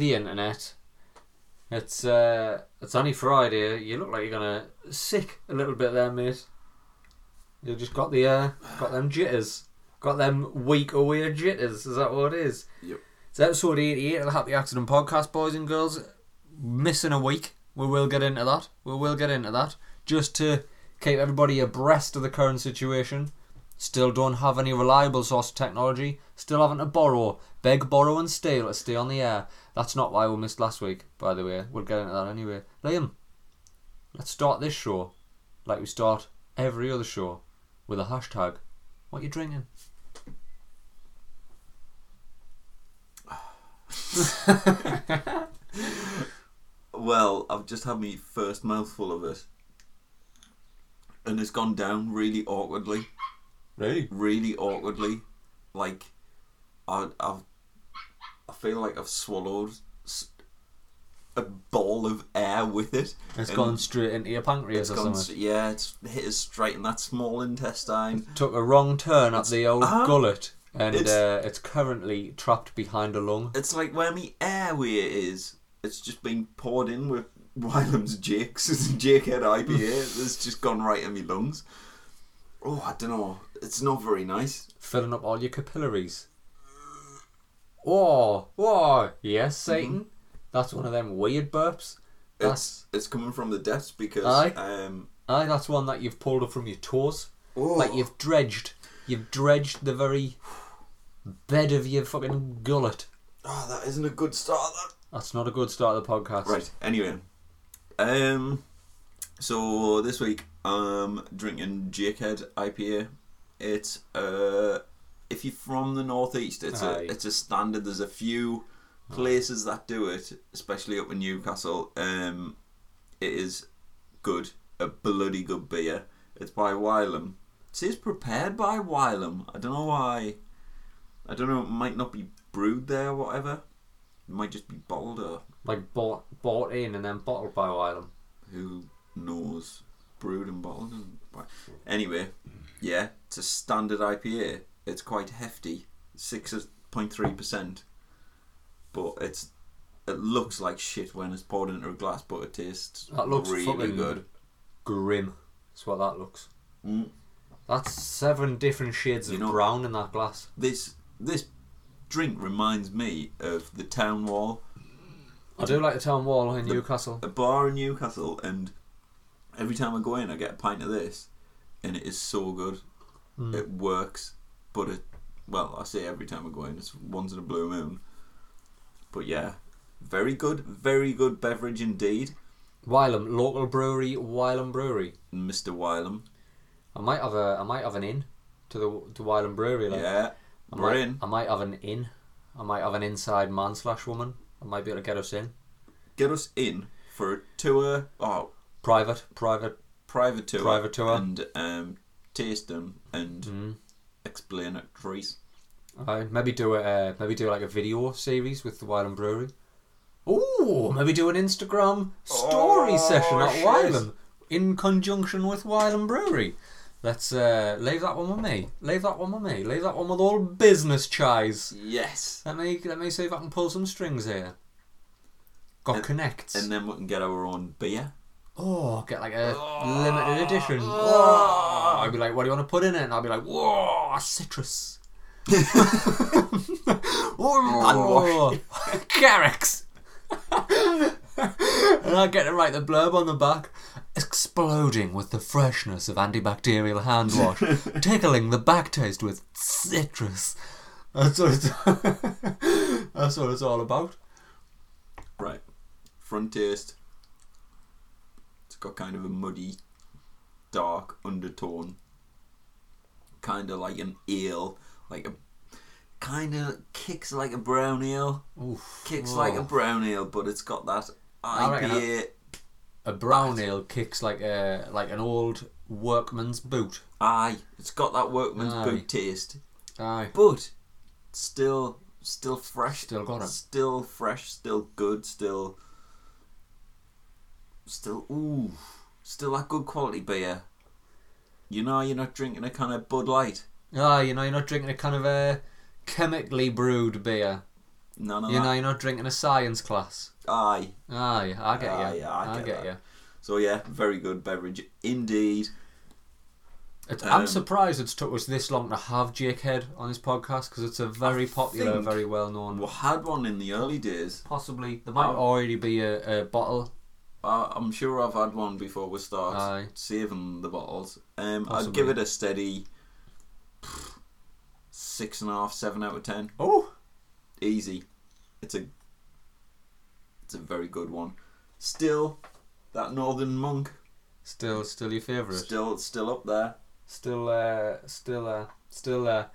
the internet. It's uh, it's only Friday. You look like you're gonna sick a little bit there, mate. You just got the uh, got them jitters, got them week away jitters. Is that what it is? Yep. It's episode eighty-eight of the Happy Accident Podcast, boys and girls. Missing a week. We will get into that. We will get into that. Just to keep everybody abreast of the current situation. Still don't have any reliable source of technology. Still having to borrow, beg, borrow, and steal to stay on the air. That's not why we missed last week, by the way. We'll get into that anyway. Liam, let's start this show like we start every other show with a hashtag. What you drinking? Well, I've just had my first mouthful of it, and it's gone down really awkwardly. Really? Really awkwardly, like I, I've, I feel like I've swallowed a ball of air with it. It's gone straight into your pancreas or something. yeah, it's hit us straight in that small intestine. Took a wrong turn at the old uh-huh. gullet, and It's- uh, it's currently trapped behind a lung. It's like where my airway is. It's just been poured in with Wylam's Jake's Jakehead IPA. It's just gone right in my lungs. Oh, I don't know. It's not very nice. filling up all your capillaries. Whoa, whoa, yes, Satan. That's one of them weird burps. That's It's it's coming from the depths because Aye. um aye, that's one that you've pulled up from your toes. oh, Like you've dredged, you've dredged the very bed of your fucking gullet. oh, that isn't a good start. That. That's not a good start of the podcast. Right. Anyway, um, so this week I'm drinking Jakehead IPA. It's uh, if you're from the northeast, it's Aye. a it's a standard. There's a few places that do it, especially up in Newcastle. Um, it is good, a bloody good beer. It's by Wylam. It says prepared by Wylam. I don't know why. I don't know. It might not be brewed there or whatever. It might just be bottled or Like bought bought in and then bottled by Wylam. who knows brewed and bottled and anyway yeah it's a standard ipa it's quite hefty 6.3% but it's it looks like shit when it's poured into a glass but it tastes That looks really fucking good Grim. That's what that looks. mm. That's seven different shades of know- brown in that glass. this this drink reminds me of the town wall I do like the town wall in The- Newcastle. a bar in newcastle and every time i go in i get a pint of this and it is so good Mm. it works, but it well, I say every time I go in, it's once in a blue moon. But yeah, very good, very good beverage indeed, Wylam, local brewery, Wylam Brewery. Mister Wylam. I might have a, I might have an in to the to Wylam Brewery. Like. Yeah, I we're might, in. I might have an in. I might have an inside man slash woman. I might be able to get us in. Get us in for a tour, oh, Private, private. private tour, Private tour. and um, taste them and Mm. Explain it, Trees. Maybe do a uh, maybe do like a video series with the Wylam Brewery. Ooh, maybe do an Instagram story Oh, session at shit. Wylam in conjunction with Wylam Brewery. Let's uh, leave that one with me. Leave that one with me. Leave that one with all business chise. Yes, Let me let me see if I can pull some strings here. Got And- connects. and then we can get our own beer. Oh, get like a limited edition. Oh, I'd be like, what do you want to put in it? And I'd be like, whoa, citrus. oh, Garrix. and I'd get to write the blurb on the back. Exploding with the freshness of antibacterial hand wash, tickling the back taste with citrus. That's what it's. That's what it's all about. Right, front taste. It's got kind of a muddy, dark undertone. Kind of like an ale, like a kind of kicks like a brown ale. Oof. Kicks Oh. like a brown ale, but it's got that IPA. A brown ale kicks like a like an old workman's boot. Aye, it's got that workman's Aye. boot taste, Aye. but still, still fresh. Still got it. Still fresh. Still good. Still, still ooh, still that good quality beer. You know, you're not drinking a kind of Bud Light. Ah, you know, you're not drinking a kind of a chemically brewed beer. None of You that. know, you're not drinking a science class. Aye. Aye, I get Aye, you. yeah, I I get get you. So yeah, very good beverage indeed. It's, Um, I'm surprised it's took us this long to have Jake Head on this podcast because it's a very I popular, very well known. We had one in the early days. Possibly there might Oh. already be a, a bottle. Uh, I'm sure I've had one before we start Aye. saving the bottles. Um, I'd Possibly. give it a steady pff, six and a half, seven out of ten. Oh, Easy. It's a it's a very good one. Still, that Northern Monk still, still your favourite. still still up there. Still, uh, still, uh, still. Uh,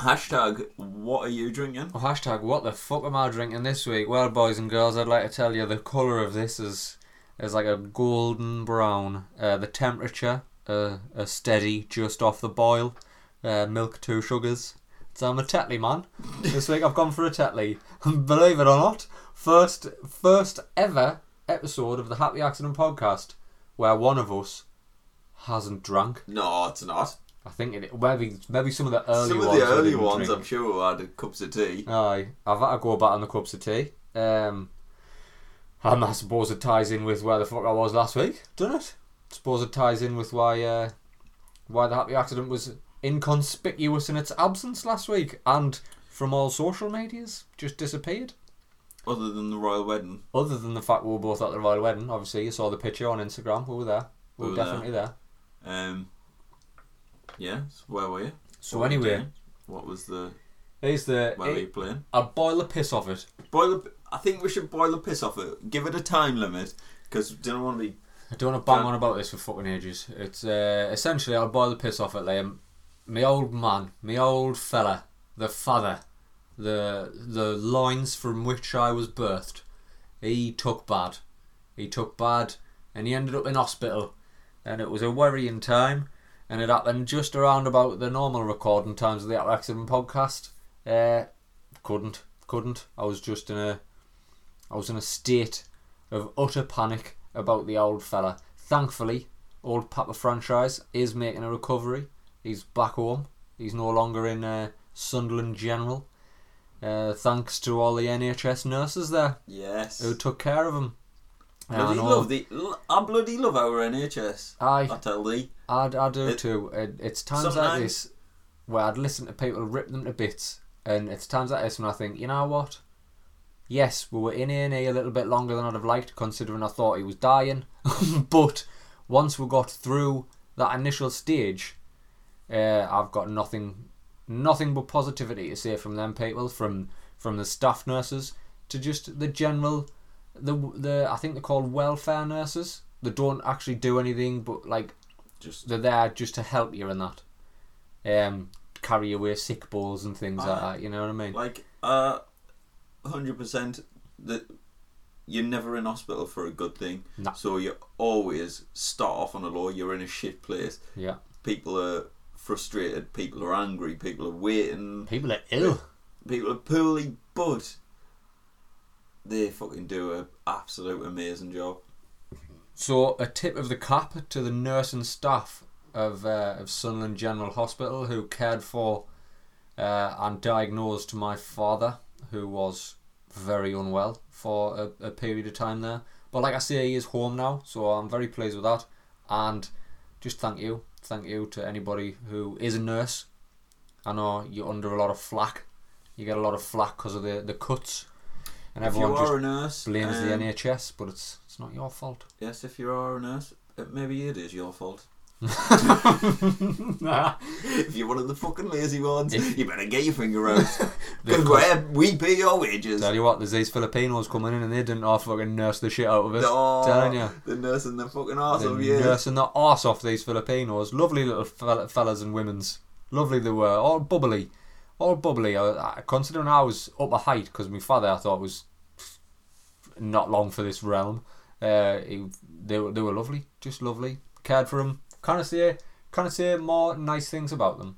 Hashtag What are you drinking? oh, hashtag What the fuck am I drinking this week? Well, boys and girls, I'd like to tell you the colour of this is is like a golden brown. Uh, the temperature, uh, a steady, just off the boil. Uh, milk, two sugars. So I'm a Tetley man. this week I've gone for a Tetley. Believe it or not, first first ever episode of the Happy Accident podcast where one of us hasn't drunk. No, it's not. I think it maybe maybe some of the early Some of ones. the I early ones, drink. I'm sure, had cups of tea. Aye, I've had to go back on the cups of tea. Um, and I suppose it ties in with where the fuck I was last week, doesn't it? suppose it ties in with why uh, why the happy accident was inconspicuous in its absence last week and from all social medias just disappeared. Other than the royal wedding. Other than the fact we were both at the royal wedding, obviously you saw the picture on Instagram. We were there. We We were definitely there. Um, yeah, so where were you? So What you anyway, what was the here's the. where were you playing? I'd boil the piss off it. Boil the. I think we should boil the piss off it. Give it a time limit because don't want to be. I don't want to bang on. about this for fucking ages. It's uh, essentially I'll boil the piss off it, Liam. Me old man, me old fella, the father, the the lines from which I was birthed. He took bad. He took bad, and he ended up in hospital, and it was a worrying time. And it happened just around about the normal recording times of the Accident podcast. Uh, couldn't, couldn't. I was just in a, I was in a state of utter panic about the old fella. Thankfully, old Papa franchise is making a recovery. He's back home. He's no longer in uh, Sunderland General. Uh, thanks to all the NHS nurses there Yes. who took care of him. I Bloody love the. I bloody love our NHS. Aye, I tell thee. I, I do It- too. It, it's times like this where I'd listen to people rip them to bits, and it's times like this when I think, you know what? Yes, we were in A and E a little bit longer than I'd have liked, considering I thought he was dying. but once we got through that initial stage, uh, I've got nothing, nothing but positivity to say from them people, from from the staff nurses to just the general, the the I think they're called welfare nurses. They don't actually do anything, but like Just they're there just to help you in that. Um, carry away sick balls and things like that. You know what I mean? like uh, hundred percent that you're never in hospital for a good thing. No. So you always start off on a low. You're in a shit place. Yeah. People are frustrated. People are angry. People are waiting. People are ill. People are poorly, but they fucking do an absolute amazing job. So a tip of the cap to the nurse and staff of uh, of Sunderland General Hospital who cared for uh, and diagnosed my father, who was very unwell for a, a period of time there. But like I say, he is home now, so I'm very pleased with that. And just thank you, thank you to anybody who is a nurse. I know you're under a lot of flack. You get a lot of flack because of the the cuts, and if you everyone just a nurse, blames the um, NHS, but it's it's not your fault. Yes, if you are a nurse, it, maybe it is your fault. If you're one of the fucking lazy ones, If- you better get your finger out. Because we we pay your wages. Tell you what, there's these Filipinos coming in and they didn't all fucking nurse the shit out of us. No, Telling you. the nurse and the fucking arse They're of you. nursing the arse off these Filipinos. Lovely little fel- fellas and women's. Lovely they were. All bubbly. All bubbly. I, I, considering I was up a height, because my father I thought was not long for this realm. Uh, he, they, they were lovely. Just lovely. Cared for them. Kind of say, kind of say more nice things about them.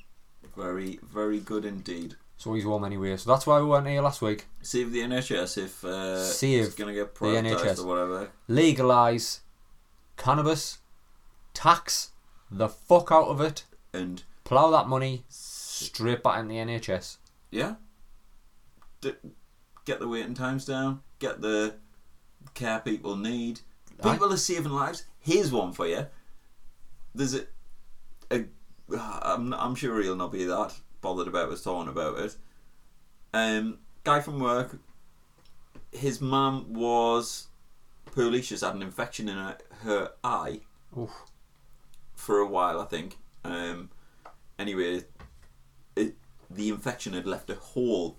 Very, very good indeed. So he's warm anyway. So that's why we weren't here last week. Save the NHS if uh, Save it's going to get privatised or whatever. Legalise cannabis, tax the fuck out of it, And plough that money straight back in the NHS. yeah, D- get the waiting times down. Get the care people need. People are saving lives. Here's one for you. There's a, a I'm, I'm sure he'll not be that bothered about us talking about it. Um, guy from work. His mum was poorly. She's had an infection in her, her eye Oof. for a while, I think. Um, anyway, it, the infection had left a hole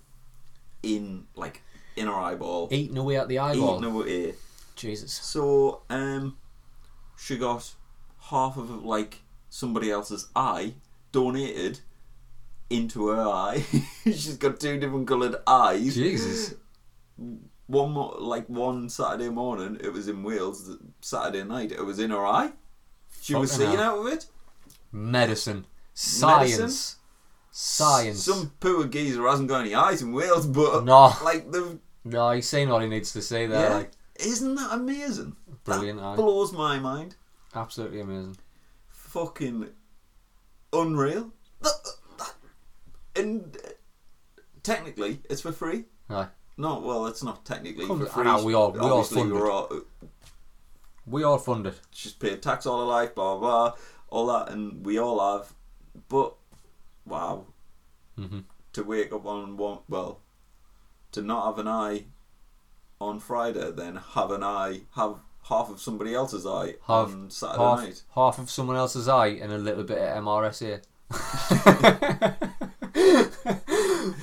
in like in her eyeball, Eating away at the eyeball. eating away. Jesus. So um, she got half of like somebody else's eye donated into her eye. She's got two different coloured eyes. Jesus. One mo- like one Saturday morning, it was in Wales. Saturday night, it was in her eye. She was seeing hell. out of it. Medicine. Science. Medicine? Science. Some poor geezer hasn't got any eyes in Wales, but No. like the No, he's saying all he needs to say there. yeah, Like, isn't that amazing? Brilliant, That blows my mind. Absolutely amazing. Fucking unreal. And uh, technically, it's for free. Aye. No, well, it's not technically Come- for free. we all- we all Obviously, fund it. we're all We all fund it. she's paid tax all her life, blah blah, blah, all that, and we all have. But wow, hmm to wake up on one well, to not have an eye on Friday, then have an eye, have half of somebody else's eye Have on Saturday half, night. half of someone else's eye and a little bit of MRS here.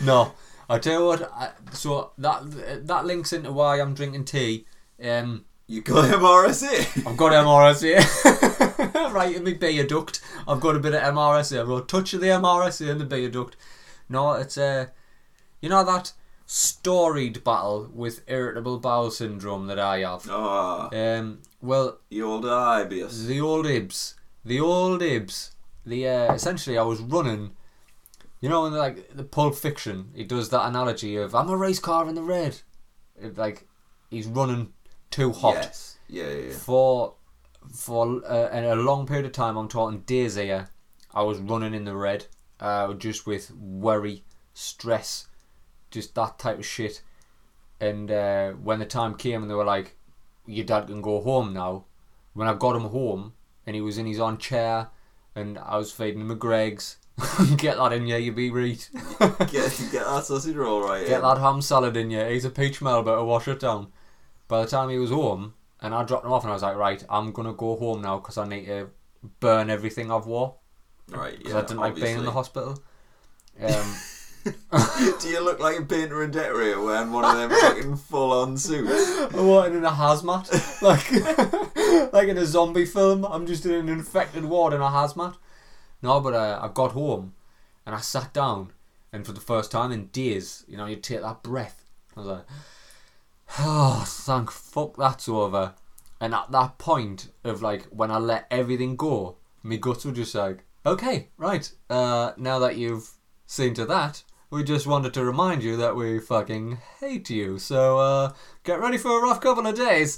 no, I tell you what. I, so that that links into why I'm drinking tea. Um, You got MRSA. I've got MRSA right in my beer duct. I've got a bit of MRSA. I've got a touch of the MRSA in the beer duct. No, it's uh, you know that storied battle with irritable bowel syndrome that I have. Ah, Um, well, the old IBS. the old Ibs, the old Ibs. The uh, essentially, I was running. You know, in like the Pulp Fiction, he does that analogy of I'm a race car in the red. It, like he's running too hot Yes. Yeah, yeah, yeah. for for uh, a long period of time. I'm talking days here. I was running in the red, uh, just with worry, stress, just that type of shit. And uh, when the time came and they were like, "Your dad can go home now," when I got him home and he was in his own chair, and I was feeding him a Greggs. Get that in you, you be reet. Get, get that sausage roll right. Get in. that ham salad in you. He's a peach melba to wash it down. By the time he was home, and I dropped him off, and I was like, right, I'm gonna go home now because I need to burn everything I've wore Right. because Yeah. I didn't like being in the hospital. Um, Do you look like a painter and decorator wearing one of them fucking full-on suits? I wanted in a hazmat, like like in a zombie film. I'm just in an infected ward in a hazmat. No, but uh, I got home and I sat down, and for the first time in days, you know, you take that breath. I was like, oh, thank fuck that's over. And at that point of like when I let everything go, my guts were just like, okay, right. Uh, now that you've seen to that, we just wanted to remind you that we fucking hate you. So uh, get ready for a rough couple of days.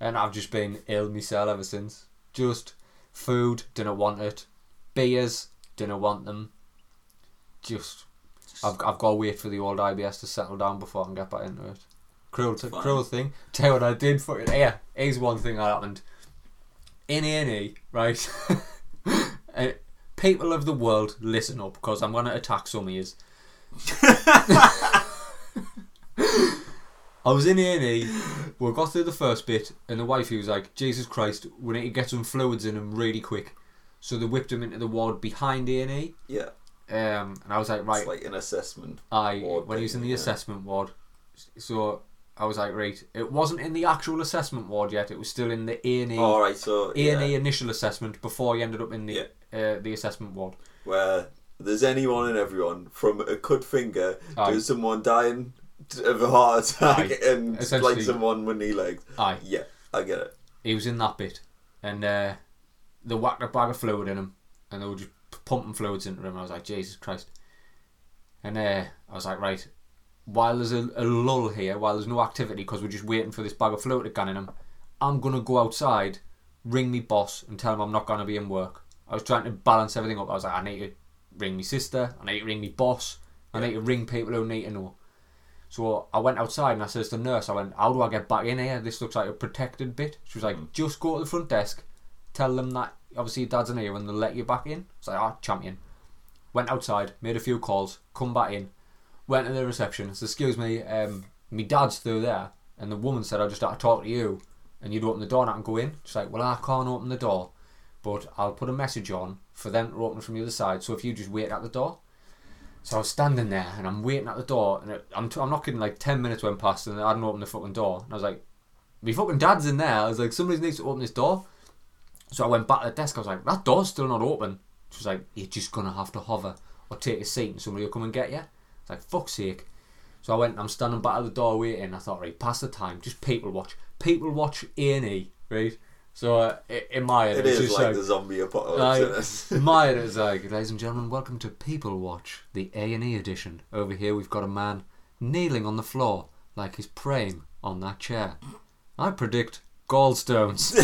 And I've just been ill myself ever since. Just food, didn't want it. Beers, didn't want them. Just, I've, I've got to wait for the old IBS to settle down before I can get back into it. Cruel, t- cruel thing. Tell you what I did for it. Yeah, here's one thing that happened. In A&E, right? Uh, People of the world, listen up, because I'm going to attack some of yous. I was in A&E, we got through the first bit, and the wifey was like, Jesus Christ, we need to get some fluids in him really quick. So they whipped him into the ward behind A&E, Yeah. um, and I was like, right, It's like an assessment. I ward when he was in the yeah. assessment ward. So I was like, right, it wasn't in the actual assessment ward yet. It was still in the A and E All right. So A and E yeah, initial assessment before he ended up in the uh, the assessment ward. where there's anyone and everyone from a cut finger Aye. to someone dying of a heart attack Aye. and Essentially- like someone with knee legs. Aye, Yeah, I get it. he was in that bit, and uh, they whacked a bag of fluid in him, and they were just p- pumping fluids into him. I was like, Jesus Christ! And uh, I was like, right, while there's a, a lull here, while there's no activity because we're just waiting for this bag of fluid to go in him, I'm gonna go outside, ring me boss, and tell him I'm not gonna be in work. I was trying to balance everything up. I was like, I need to ring me sister, I need to ring me boss, I Yeah. need to ring people who need to know. So I went outside and I says to the nurse, I went, How do I get back in here? This looks like a protected bit. She was like, Mm. Just go to the front desk, tell them that obviously your dad's in here and they'll let you back in. It's like, Ah, champion. Went outside, made a few calls, come back in, went to the reception, said, Excuse me, um, my dad's through there. And the woman said, I just had to talk to you and you'd open the door and I can go in. She's like, Well, I can't open the door, but I'll put a message on for them to open from the other side. So if you just wait at the door. So I was standing there and I'm waiting at the door and it, I'm, t- I'm not kidding, like 10 minutes went past and I hadn't opened the fucking door. And I was like, my fucking dad's in there. I was like, somebody needs to open this door. So I went back to the desk. I was like, that door's still not open. She was like, you're just going to have to hover or take a seat and somebody will come and get you. It's like, fuck's sake. So I went, I'm standing back at the door waiting. I thought, right, pass the time, just people watch. People watch A&E, right? So uh, i- in my head, It it's is like, like, the zombie apocalypse. in my head, it was like, ladies and gentlemen, welcome to People Watch, the A and E edition. Over here, we've got a man kneeling on the floor like he's praying on that chair. I predict gallstones.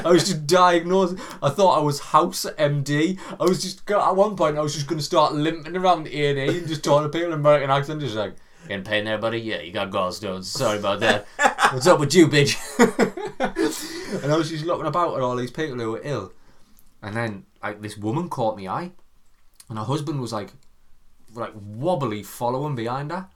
I was just diagnosed. I thought I was House MD. I was just at one point, I was just going to start limping around the A and E and just talking to people in American accent, just like. In pain there, buddy? Yeah, you got gallstones. Sorry about that. What's up with you, bitch? and I was just looking about at all these people who were ill. And then like this woman caught me eye, and her husband was like, like wobbly following behind her,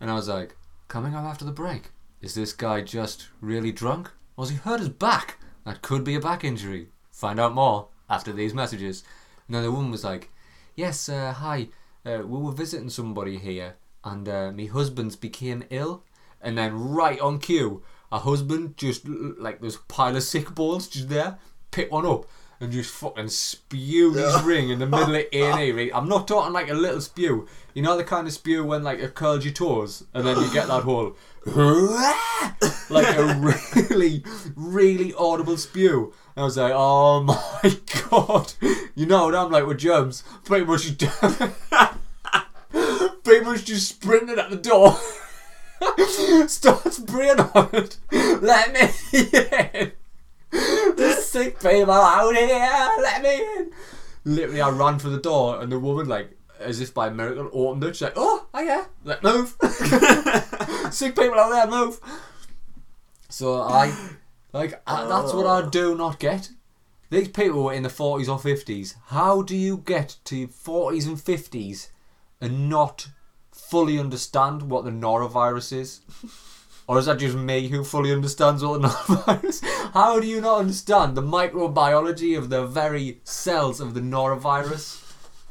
and I was like, coming up after the break, is this guy just really drunk, or has he hurt his back? That could be a back injury. Find out more after these messages. And then the woman was like, yes, uh, hi, uh, we were visiting somebody here, and uh, my husband's became ill, and then right on cue, her husband just like there's a pile of sick balls just there, pick one up and just fucking spew his ring in the middle of A E. right? I'm not talking like a little spew. You know the kind of spew when like it curls your toes and then you get that whole like a really, really audible spew. And I was like, oh my god. You know what I'm like with germs? Pretty much pretty just sprinted at the door. starts it. Let me in. The sick people out here. Let me in. Literally, I ran for the door, and the woman, like, as if by miracle, opened it. She's like, "Oh, oh yeah, let move. sick people out there, move." So I, like, I, that's what I do not get. These people in the forties or fifties. How do you get to forties and fifties and not fully understand what the norovirus is? Or is that just me who fully understands what the norovirus? How do you not understand the microbiology of the very cells of the norovirus?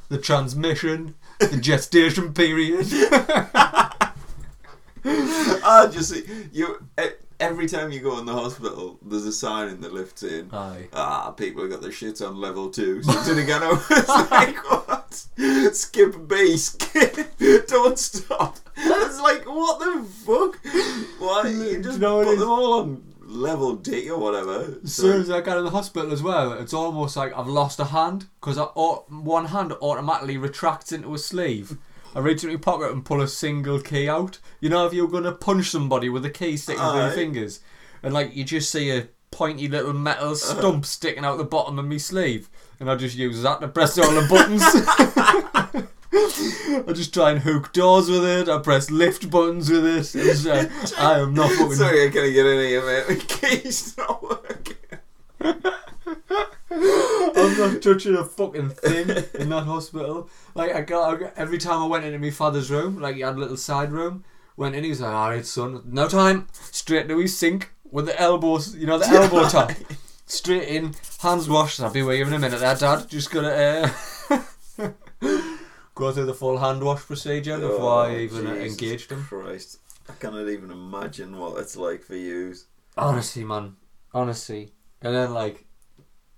The transmission, the gestation period. I just see you. Every time you go in the hospital, there's a sign in the lift saying, Aye. "Ah, people have got their shit on level two. So did again, I was like, "What? Skip B, skip, don't stop." It's like, what the fuck? Why you just what put them all on level D or whatever? As soon as I got in the hospital as well, it's almost like I've lost a hand because one hand automatically retracts into a sleeve. I reach into my pocket and pull a single key out. You know, if you're going to punch somebody with a key sticking through your fingers, and like you just see a pointy little metal stump sticking out the bottom of my sleeve, and I just use that to press all the buttons. I just try and hook doors with it. I press lift buttons with it. It's, uh, I am not fucking Sorry, I can't get in here, mate. The key's not working. I'm not touching a fucking thing in that hospital. Like I got, I got every time I went into my father's room, like he had a little side room. Went in, he was like, "All right, son, no time." Straight to his sink with the elbows, you know, the elbow top. Straight in, hands washed. I'll be with you in a minute, there, Dad. Just gonna uh, go through the full hand wash procedure before I even Oh, Jesus engaged him. Christ, I cannot even imagine what it's like for you. Honestly, man. Honestly. And then, like,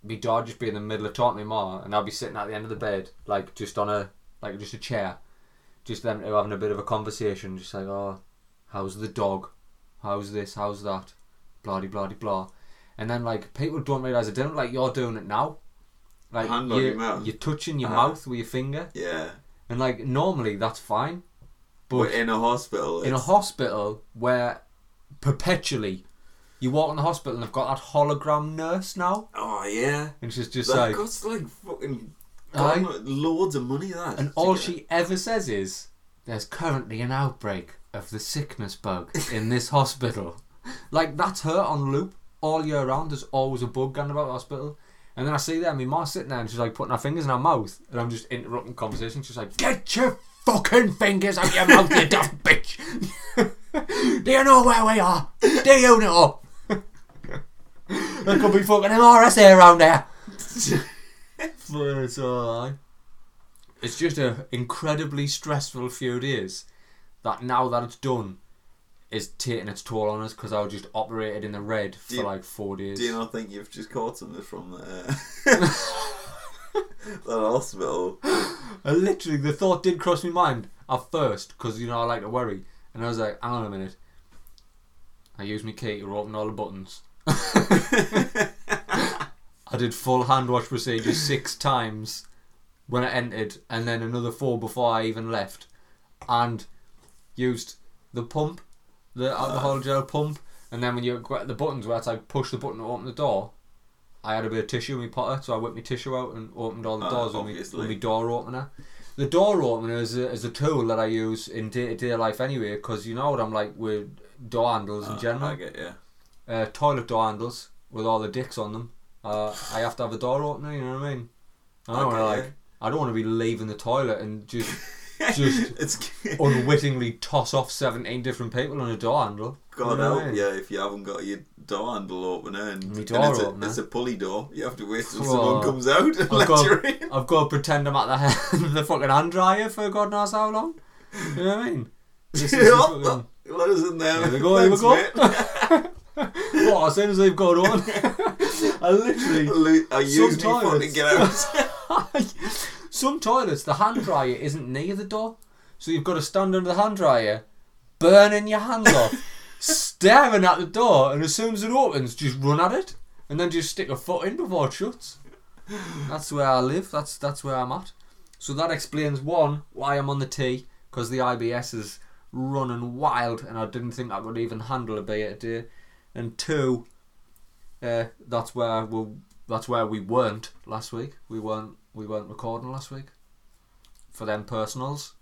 me dad just be in the middle of talking to mom, and I'll be sitting at the end of the bed, like, just on a, like, just a chair. Just them having a bit of a conversation, just like, oh, how's the dog? How's this? How's that? Blah, de blah, de blah. And then, like, people don't realise it didn't, like, you're doing it now. Like, Hand on you, your mouth. you're touching your Uh-huh. mouth with your finger. Yeah, And, like, normally that's fine. but But in a hospital, in a it's- hospital where perpetually you walk in the hospital and they've got that hologram nurse now, oh yeah, and she's just that like, costs like fucking Aye. God, loads of money. That and to all get- she ever says is, there's currently an outbreak of the sickness bug in this hospital. Like that's her on loop all year round. There's always a bug going about the hospital. And then I see them, my mom's sitting there and she's like putting her fingers in her mouth, and I'm just interrupting conversation. She's like, "Get your fucking fingers out of your mouth, you daft bitch! Do you know where we are? Do you know? there could be fucking MRSA around there." but it's alright. It's just an incredibly stressful few days that now that it's done is taking its toll on us because I was just operated in the red for you- like four days. Do you not think you've just caught something from the, uh, that hospital? And literally, the thought did cross my mind at first because you know I like to worry, and I was like, "Hang on a minute." I used my key to open all the buttons. I did full hand wash procedure six times when I entered, and then another four before I even left, and used the pump, the alcohol gel pump, and then when you the buttons where it's like push the button to open the door, I had a bit of tissue in my potter, so I whipped my tissue out and opened all the Ah, doors with my, with my door opener. The door opener is a, is a tool that I use in day to day life anyway, because you know what I'm like with door handles in Ah, general I get yeah. uh, toilet door handles with all the dicks on them. Uh, I have to have a door opener. You know what I mean? I don't want to Okay, like. I don't want to be leaving the toilet and just just it's unwittingly toss off seventeen different people on a door handle. God You I help mean? yeah if you haven't got your door handle eh? and, My and door it's, a, it's a pulley door. You have to wait till Oh. someone comes out and I've got. I've got to pretend I'm at the hand, the fucking hand dryer for God knows how long. You know what I mean? This is the Yeah, fucking- Let us in there. Here we go, here we go. what, as soon as they've got on, I literally I use me Some phone to get out. Some toilets, the hand dryer isn't near the door, so you've got to stand under the hand dryer, burning your hands off, staring at the door, and as soon as it opens, just run at it, and then just stick a foot in before it shuts. That's where I live. That's that's where I'm at. So that explains one why I'm on the T because the IBS is running wild, and I didn't think I could even handle a beer today. And two, uh, that's where we that's where we weren't last week. We weren't we weren't recording last week for them personals.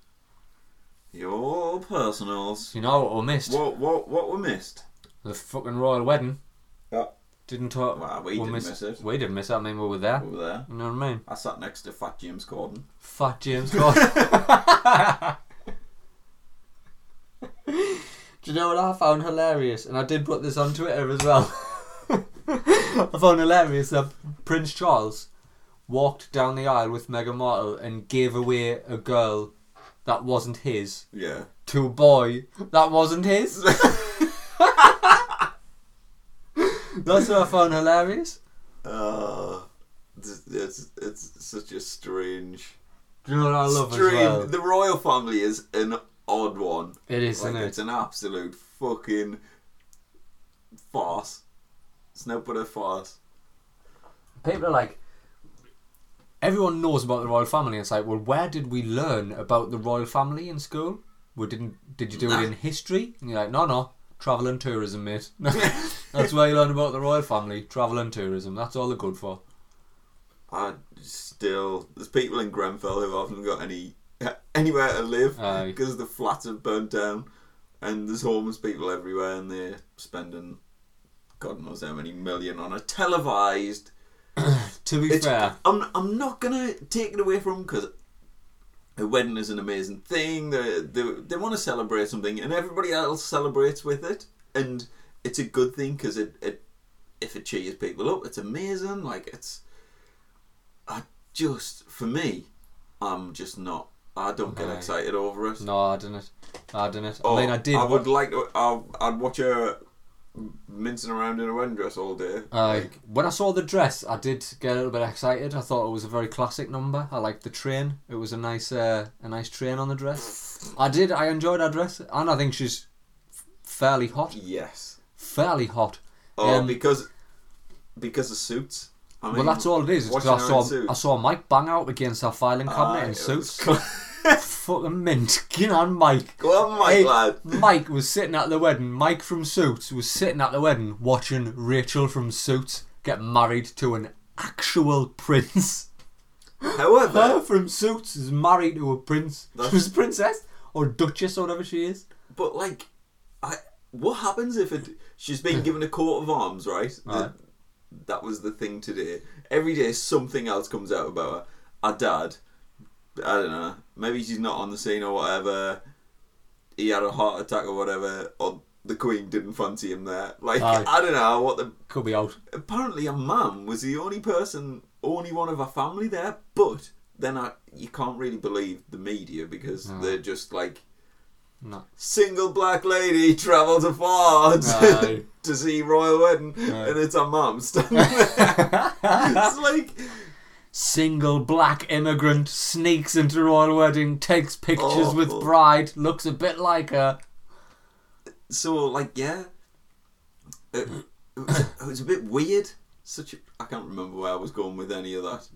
Your personals. You know what we missed? What what what we missed? The fucking royal wedding. Yeah. Didn't talk. Well, we didn't missed- miss it. We didn't miss it. I mean, we were there. Over there. You know what I mean? I sat next to Fat James Corden. Fat James Corden. Do you know what I found hilarious? And I did put this on Twitter as well. I found hilarious that Prince Charles walked down the aisle with Meghan Markle and gave away a girl that wasn't his Yeah. to a boy that wasn't his. That's what I found hilarious. Uh, it's, it's it's such a strange. Do you know what I love strange. as well? The royal family is an odd one. It is, like isn't it? it's an absolute fucking farce. It's no but a farce. people are like everyone knows about the royal family. It's like well where did we learn about the royal family in school? We didn't did you do it in history? And you're like no no travel and tourism mate. That's where you learn about the royal family travel and tourism. That's all they're good for. I still there's people in Grenfell who haven't got any anywhere to live because the flats have burnt down, and there's homeless people everywhere, and they're spending God knows how many million on a televised. to be It's, fair I'm I'm not gonna take it away from because a wedding is an amazing thing. They they, they want to celebrate something, and everybody else celebrates with it, and it's a good thing because it, it if it cheers people up, it's amazing. Like it's, I just for me, I'm just not. I don't get Aye. excited over it. no I didn't I didn't Oh, I mean I did I would like to. I'll, I'd watch her mincing around in a wedding dress all day. Aye. Like, when I saw the dress, I did get a little bit excited. I thought it was a very classic number. I liked the train. It was a nice, uh, a nice train on the dress. I did. I enjoyed her dress, and I think she's fairly hot. yes. Fairly hot. Oh, Um, because because of suits. I well, that's all it is. It's I saw. I saw Mike bang out against our filing cabinet Aye, in it suits. Fucking mint. Get on, Mike. Go on, Mike, Hey, lad. Mike was sitting at the wedding. Mike from Suits was sitting at the wedding watching Rachel from Suits get married to an actual prince. Her However, from Suits is married to a prince. That's- She was a princess. or Duchess or whatever she is. But like, I what happens if it? She's been given a coat of arms, right? Right. That, that was the thing today. Every day something else comes out about her. Her dad, I don't know. Maybe she's not on the scene or whatever. He had a heart attack or whatever, or the Queen didn't fancy him there. Like Aye. I don't know what the. Could be out. Apparently, her mum was the only person, only one of her family there. But then I, you can't really believe the media because No. they're just like No. single black lady travels afar Aye. to see royal wedding, and it's her mum standing there. it's like, Single black immigrant sneaks into royal wedding, takes pictures with Awful. bride, looks a bit like her. so like, yeah, it, it, was, it was a bit weird. Such a, I can't remember where I was going with any of that,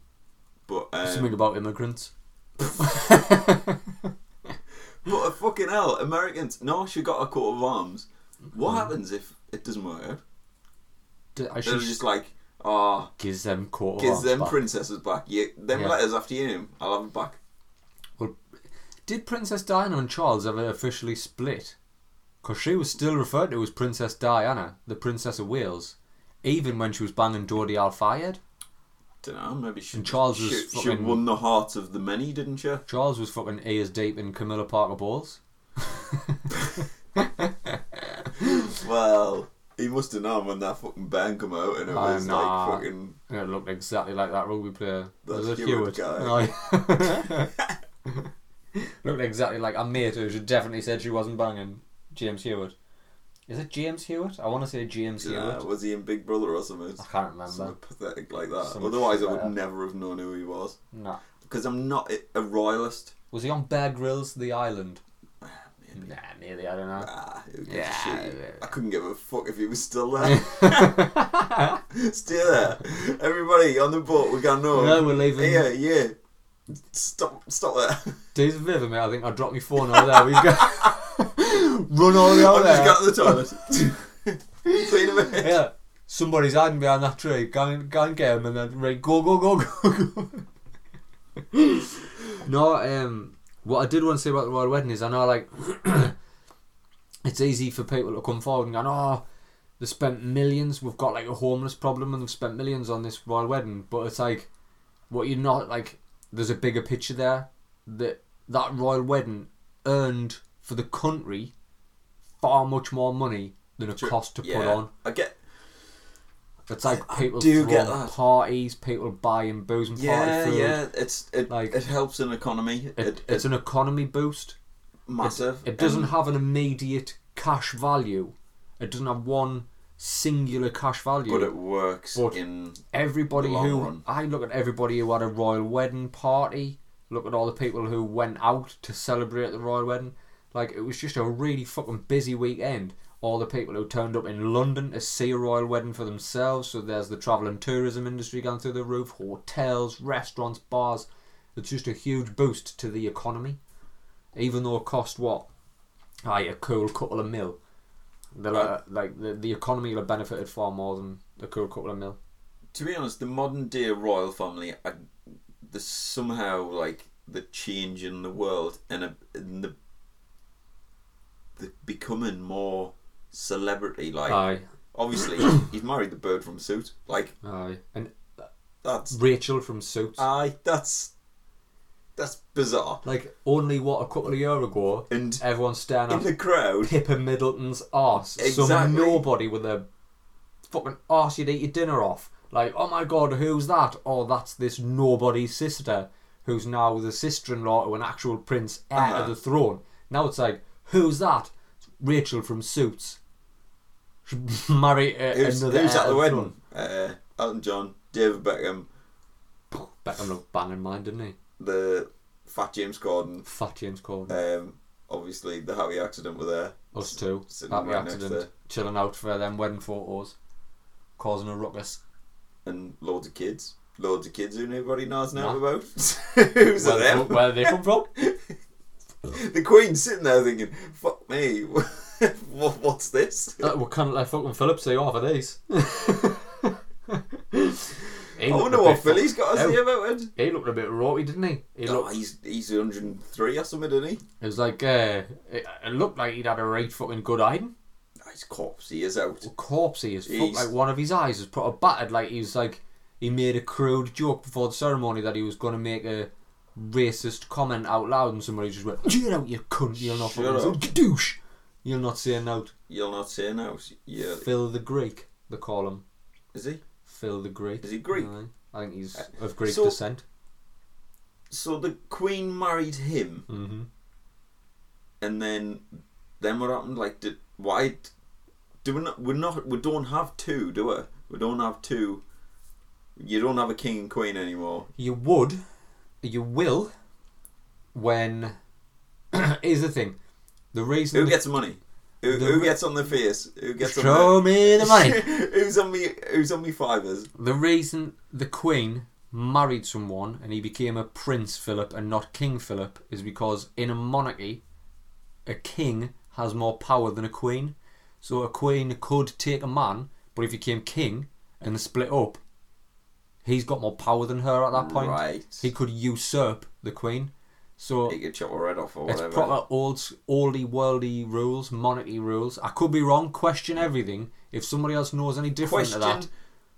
but Something um, about immigrants. but a fucking hell, Americans. No, she got a coat of arms. What Mm. happens if it doesn't work out? I They're should just like, ah, gives them court gives them back. princesses back. Yeah, them Yeah. letters after you. I'll have it back. Did Princess Diana and Charles ever officially split? Because she was still referred to as Princess Diana, the Princess of Wales, even when she was banging Dodi Al Fayed. Don't know. Maybe she. And Charles was she, she won the hearts of the many, didn't she? Charles was fucking ears deep in Camilla Parker Bowles. Well, he must have known when that fucking band come out, and it I was like fucking. Yeah, it looked exactly like that rugby player. That's Was it Hewitt guy. Aye. looked exactly like a mate who definitely said she wasn't banging James Hewitt. Is it James Hewitt? I want to say James Uh, Hewitt. was he in Big Brother or something? I can't remember. Something pathetic like that. Something Otherwise, I would that. never have known who he was. Nah. Because I'm not a royalist. Was he on Bear Grylls The Island? Nah, maybe I don't know. Ah, who gives a Yeah? I couldn't give a fuck if he was still there. still there. Everybody on the boat, we got no. no, we're leaving. Yeah, yeah. Stop, stop there. Days of Vivid, mate. I think I dropped my phone over there. We go run all the way out there. just got to the toilet. See you in a minute. Yeah, somebody's hiding behind that tree. Go and, go and get him, and then right, go, go, go, go, go. no, um, what I did want to say about the royal wedding is I know like it's easy for people to come forward and go, oh, they spent millions. We've got like a homeless problem, and they've spent millions on this royal wedding. But it's like, what you're not like. There's a bigger picture there. That that royal wedding earned for the country far much more money than it Sure. cost to put on. I get. It's like people do get that. parties, people buying booze and Yeah, party food. yeah. It's it. Like- it helps an economy. It, It, it's an economy boost. massive. It doesn't and have an immediate cash value. It doesn't have one singular cash value. but it works But- in. everybody the long who run. I look at everybody who had a royal wedding party. Look at all the people who went out to celebrate the royal wedding. Like it was just a really fucking busy weekend. All the people who turned up in London to see a royal wedding for themselves. So there's the travel and tourism industry going through the roof. Hotels, restaurants, bars. It's just a huge boost to the economy. Even though it cost what? Aye, a cool couple of mil. The, Right. like the, the economy will have benefited far more than a cool couple of mil. To be honest, the modern day royal family, I, there's somehow like the change in the world and, a, and the the becoming more celebrity. Like Aye, obviously, he's married the bird from Suit. Like aye. And that's Rachel from Suits. aye, that's that's bizarre. like only what a couple of years ago, And everyone's staring in at the crowd, Pippa Middleton's arse. Some Exactly. nobody with a fucking arse you'd eat your dinner off. Like, oh my god, who's that? Oh, that's this nobody's sister, who's now the sister-in-law to an actual prince heir Uh-huh. to the throne. Now it's like, who's that? Rachel from Suits. Marry uh, who's, another who's at the wedding? Uh, Elton John, David Beckham, Beckham looked banging mine, didn't he? the Fat James Corden. Fat James Corden. Um, obviously, the Howie accident were there. Us too. sitting Happy right accident. Chilling out for them wedding photos. Causing a ruckus. and loads of kids. Loads of kids who nobody knows now Nah. about. Who's Where, them? where are they come from? The Queen's sitting there thinking, fuck me, what, what's this? Uh, what kind of like fucking Phillips say off of these? He I wonder a what Philly's got to say about it. He looked a bit ropey, didn't he? He Oh, looked. he's he's 103 or something, didn't he? It was like uh, it, it looked like he'd had a right fucking good hiding. His corpse, he is out. Corpsey as fuck. He's- Like one of his eyes was put a battered. Like he was like he made a crude joke before the ceremony that he was going to make a racist comment out loud, and somebody just went, "Get out, you cunt! You're not fucking douche. You'll not say out." You'll not see say now. Yeah, Phil the Greek, they call him. is he? Phil the Greek. Is he Greek? I think he's of Greek so- descent. So the Queen married him, Mm-hmm. and then then what happened? Like, did why? Do we not? We're not. We don't have two, do we? We don't have two. You don't have a king and queen anymore. You would, you will, when. here's the thing. The reason Who the- gets the money? Who, The who gets on the face? Who gets show on me the money. who's on me? Who's on me fivers? The reason the Queen married someone and he became a Prince Philip and not King Philip is because in a monarchy, a king has more power than a queen. So a queen could take a man, but if he became king and they split up, he's got more power than her at that point. Right. He could usurp the queen. So He could chop her head off or it's whatever. proper old, oldie worldy rules, monarchy rules. I could be wrong. Question everything. If somebody else knows any different to Question that,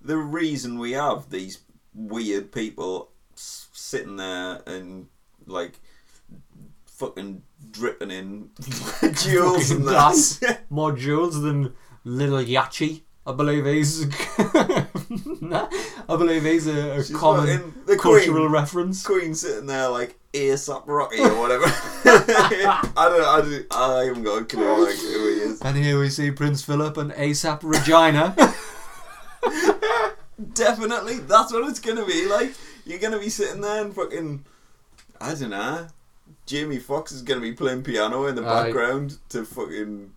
the reason we have these weird people sitting there and like fucking dripping in jewels and that. more jewels than Little Yachty. I believe he's. Nah, I believe he's a, a common the cultural Queen. reference. Queen sitting there like ASAP Rocky or whatever. I don't. I, don't, I haven't got a clue like who he is. And here we see Prince Philip and ASAP Regina. Definitely, that's what it's gonna be like. You're gonna be sitting there and fucking, I don't know. Jamie Foxx is gonna be playing piano in the background to fucking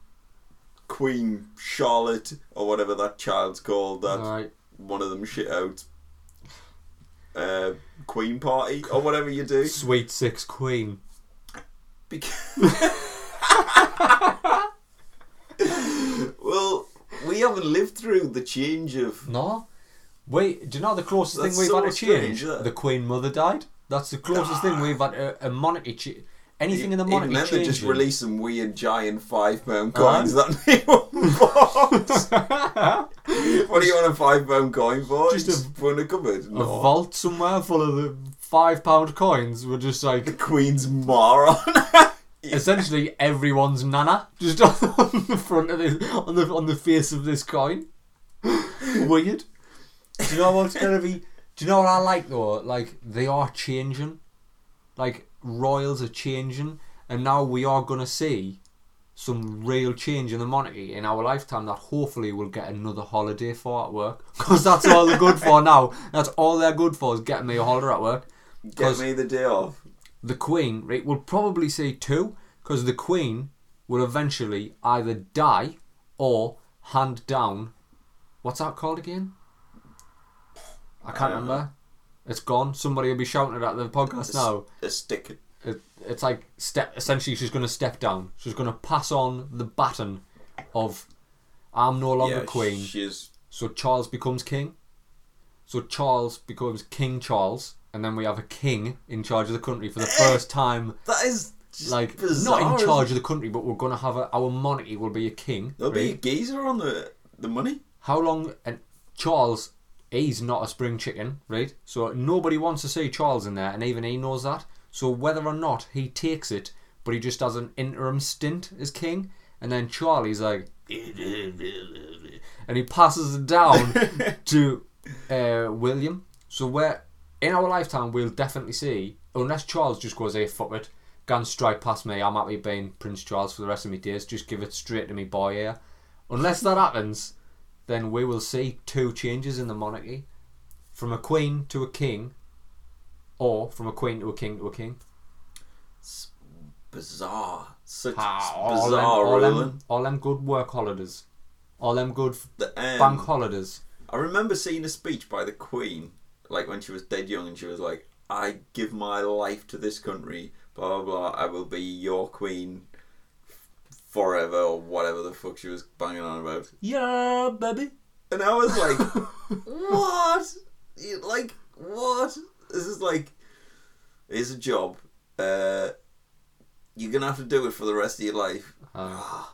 Queen Charlotte or whatever that child's called. That Alright. one of them shit out. Uh, Queen party or whatever you do. Sweet Six Queen. Because well, we haven't lived through the change of. No? Wait, do you know the closest That's thing we've so had to change? that. The Queen Mother died. That's the closest thing we've had a, a monarchy change. Anything in the Even monarchy then, they just release some weird giant five pound coins that anyone bought. what do you want a five pound coin for? Just Just, a- put in a cupboard. a No. vault somewhere full of the five pound coins were just like The Queen's moron. essentially everyone's nana just on the front of this on the on the face of this coin. Weird. Do you know what's gonna be? Do you know what I like though? Like they are changing. Like royals are changing, and now we are gonna see some real change in the monarchy in our lifetime that hopefully we'll get another holiday for at work because that's all they're good for now that's all they're good for is getting me a holiday at work Get me the day off. the Queen, right, we'll probably see two, because the Queen will eventually either die or hand down. What's that called again? I can't I don't remember. It's gone. Somebody will be shouting at the podcast now. A stick. It, it's like step. Essentially, she's going to step down. She's going to pass on the baton of I'm no longer yeah, Queen. She's So Charles becomes king. So Charles becomes King Charles, and then we have a king in charge of the country for the eh, first time that is like bizarre, not in charge of the country, but we're gonna have a, our monarchy will be a king. There'll be a geezer on the the money. How long? And Charles, he's not a spring chicken, right? So nobody wants to see Charles in there, and even he knows that. So whether or not he takes it, but he just does an interim stint as king, and then Charlie's like, and he passes it down to uh, William. So we're in our lifetime, we'll definitely see, unless Charles just goes, "Hey, fuck it, can strike past me. I'm happy being Prince Charles for the rest of my days. Just give it straight to me boy here." Unless that happens, then we will see two changes in the monarchy, from a queen to a king, or from a queen to a king to a king. It's bizarre. Such Ah, all, them, bizarre all, ruling. them, all them good work holidays, all them good The, um, bank holidays. I remember seeing a speech by the Queen, like when she was dead young, and she was like, "I give my life to this country, blah blah blah. I will be your queen forever, or whatever the fuck she was banging on about." Yeah, baby. And I was like, "What? Like what? This is like, it's a job. Uh, you're gonna have to do it for the rest of your life. Uh,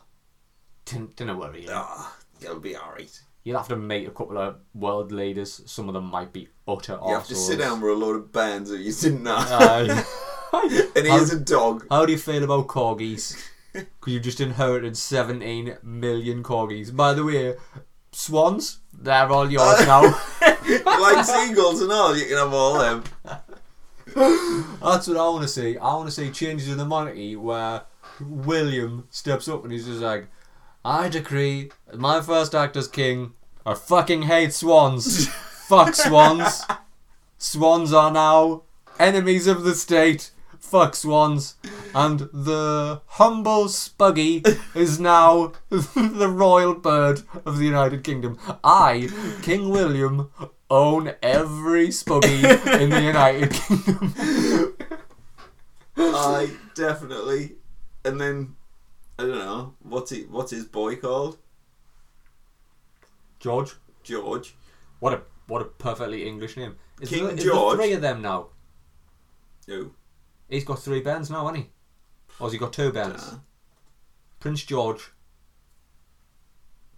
didn't, didn't worry. you know. Ah, you'll be alright. You'll have to meet a couple of world leaders. Some of them might be utter You have to sit down with a load of bands that you didn't know. Aye. and here's a dog. How do you feel about corgis? Because you've just inherited 17 million corgis. By the way, swans, they're all yours now. like seagulls and all, you can have all them. That's what I want to see. I want to see changes in the monarchy where William steps up and he's just like, I decree my first act as king, I fucking hate swans. Fuck swans. Swans are now enemies of the state. Fuck swans. And the humble Spuggy is now the royal bird of the United Kingdom. I, King William, own every Spuggy in the United Kingdom. I definitely. And then I don't know what's he, what's his boy called? George. George. What a what a perfectly English name. Is King there, is George. there three of them now? Who? He's got three bands now, hasn't he? Or has he got two bands? Dunno. Prince George.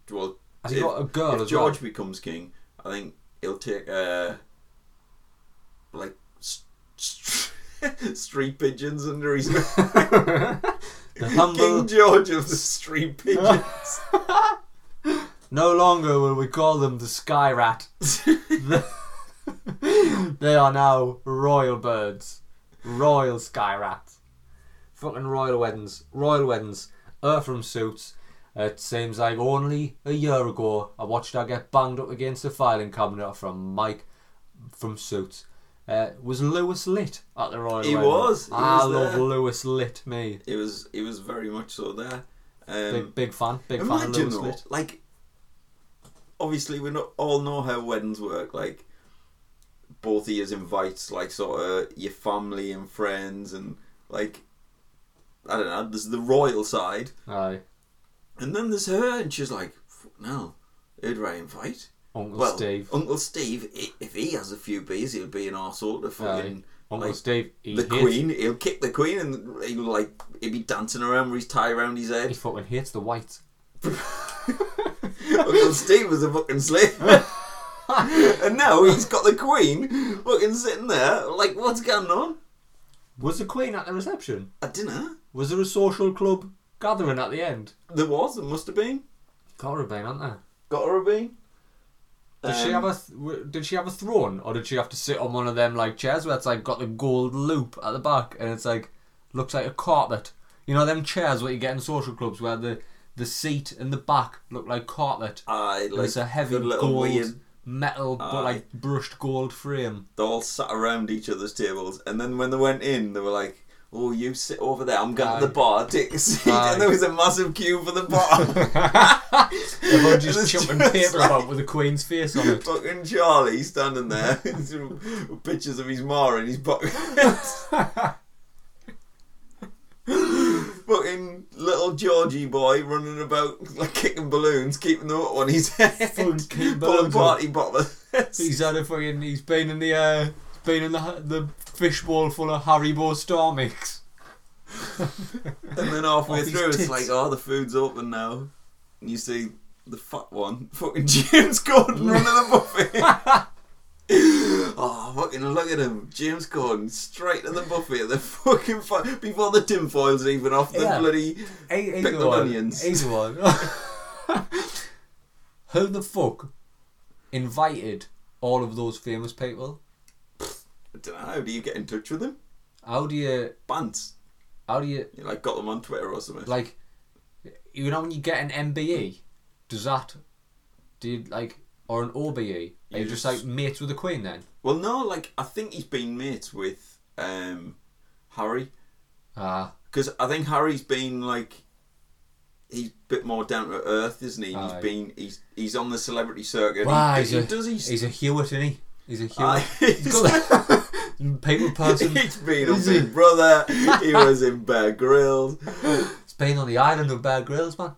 Well, Has he if, got a girl if as George becomes king, I think he'll take uh like st- st- street pigeons under his well? the King. George of the street pigeons. No longer will we call them the Sky Rat. The- they are now royal birds. Royal Sky Rats. Fucking royal weddings. Royal weddings. Eartham suits. It seems like only a year ago I watched her get banged up against the filing cabinet from Mike from Suits. Uh, was Louis Litt at the royal He wedding? was, he I was love there. Louis Litt me. he was he was very much so there. Um, Big big fan. Big fan of Louis though, lit. like, obviously we not all know how weddings work. Like, both of yous invites like sort of your family and friends, and like, I don't know. There's the royal side, Aye. and then there's her, and she's like, no, who'd I invite?" Uncle well, Steve. Uncle Steve. If he has a few beers, he'll be an arsehole to fucking. Uncle like, Steve. He the Queen, he'll kick the Queen, and he'll like he'll be dancing around with his tie around his head. He fucking hates the whites. Uncle Steve was a fucking slave. and now he's got the Queen fucking sitting there. Like, what's going on? Was the Queen at the reception? At dinner? Was there a social club gathering at the end? There was, there must have been. Got to have been, aren't there? Got to have been. Did she Um, have a th- Did she have a throne, or did she have to sit on one of them like chairs where it's like got the gold loop at the back and it's like looks like a carpet? You know them chairs what you get in social clubs where the the seat and the back look like carpet. Aye, like it's a heavy gold weird. Metal, but Aye. like brushed gold frame. They all sat around each other's tables, and then when they went in, they were like, "Oh, you sit over there. I'm going to the bar. Take a seat." Aye. And there was a massive queue for the bar. Everyone just it's chumping just paper like- about with the Queen's face on it. Fucking Charlie standing there with pictures of his ma in his pocket. Fucking little Georgie boy running about like kicking balloons, keeping them up on his head, Fucking pulling balloons up. party boppers. He's had a fucking. He's been in the. Uh, he's been in the the fishbowl full of Haribo Star Mix. and then halfway Off his through, it's tits. like, oh, the food's open now, and you see the fat one, fucking James Corden running the buffet. Oh, fucking look at him. James Corden straight to the buffet at the fucking fu- before the tinfoil's even off the Yeah. bloody. He, he's Pick the the one. onions. He's one. Who the fuck invited all of those famous people? I don't know. How do you get in touch with them? How do you? Bants. How do you You like got them on Twitter or something. like? You know when you get an MBE, does that? Do you like or an OBE? Are you You just just- like mates with the Queen then? Well, no, like I think he's been mates with um, Harry Ah, because I think Harry's been like. He's a bit more down to earth, isn't he? Aye. He's been he's he's on the celebrity circuit. Wow, he, he's he a- does he he's a Hewitt, isn't he? He's a Hewitt. He's got people person. He's been on? Big Brother. He was in Bear Grylls. He's been on the island of Bear Grylls, man.